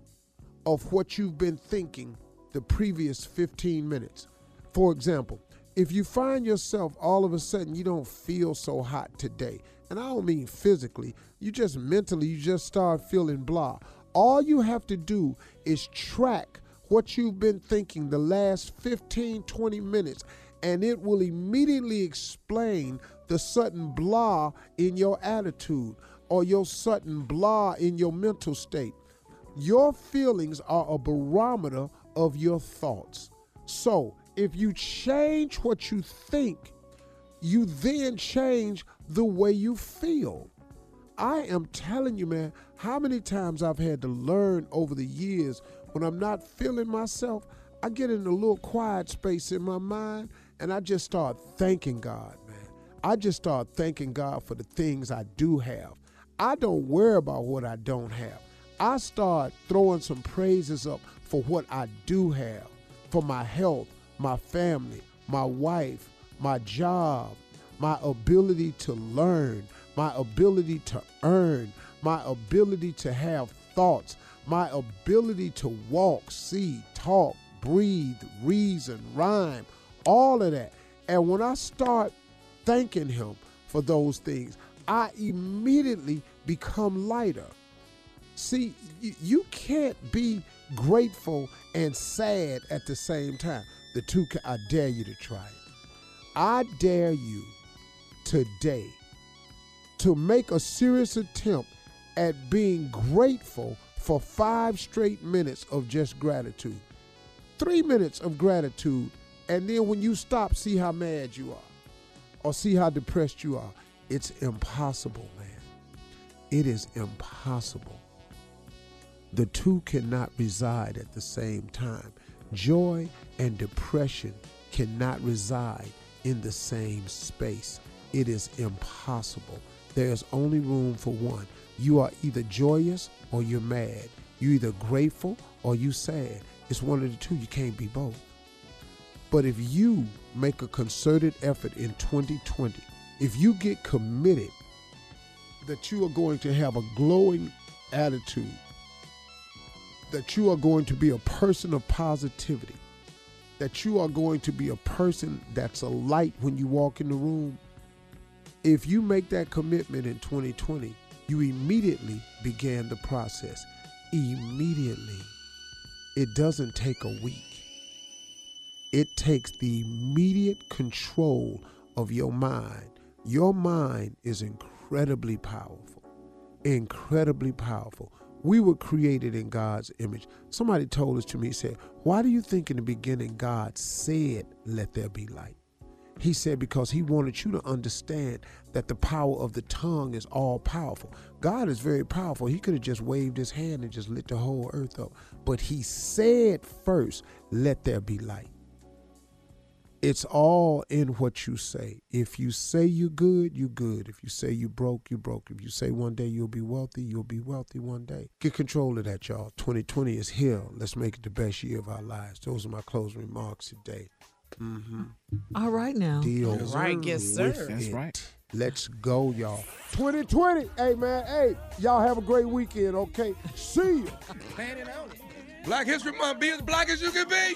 of what you've been thinking the previous 15 minutes. For example, if you find yourself all of a sudden you don't feel so hot today, and I don't mean physically, you just mentally, you just start feeling blah. All you have to do is track what you've been thinking the last 15, 20 minutes, and it will immediately explain the sudden blah in your attitude or your sudden blah in your mental state. Your feelings are a barometer of your thoughts. So, if you change what you think, you then change the way you feel. I am telling you, man, how many times I've had to learn over the years when I'm not feeling myself, I get in a little quiet space in my mind and I just start thanking God. I just start thanking God for the things I do have. I don't worry about what I don't have. I start throwing some praises up for what I do have, for my health, my family, my wife, my job, my ability to learn, my ability to earn, my ability to have thoughts, my ability to walk, see, talk, breathe, reason, rhyme, all of that. And when I start thanking Him for those things, I immediately become lighter. See, you, can't be grateful and sad at the same time. The two, ca- I dare you to try it. I dare you today to make a serious attempt at being grateful for five straight minutes of just gratitude. Three minutes of gratitude, and then when you stop, see how mad you are or see how depressed you are. It's impossible, man. It is impossible. The two cannot reside at the same time. Joy and depression cannot reside in the same space. It is impossible. There's only room for one. You are either joyous or you're mad. You're either grateful or you sad. It's one of the two. You can't be both. But if you make a concerted effort in 2020, if you get committed that you are going to have a glowing attitude, that you are going to be a person of positivity, that you are going to be a person that's a light when you walk in the room, if you make that commitment in 2020, you immediately began the process. Immediately. It doesn't take a week. It takes the immediate control of your mind. Your mind is incredibly powerful. Incredibly powerful. We were created in God's image. Somebody told us to me, he said, Why do you think in the beginning God said, Let there be light? He said, Because he wanted you to understand that the power of the tongue is all powerful. God is very powerful. He could have just waved his hand and just lit the whole earth up. But he said first, Let there be light. It's all in what you say. If you say you're good, you're good. If you say you broke, you broke. If you say one day you'll be wealthy, you'll be wealthy one day. Get control of that, y'all. 2020 is here. Let's make it the best year of our lives. Those are my closing remarks today. Mm-hmm. All right now. Deal. That's right, yes, sir. with That's it. right. Let's go, y'all. 2020. Hey, man. Hey, y'all have a great weekend, okay? See you. Planning on it. Black History Month, be as black as you can be.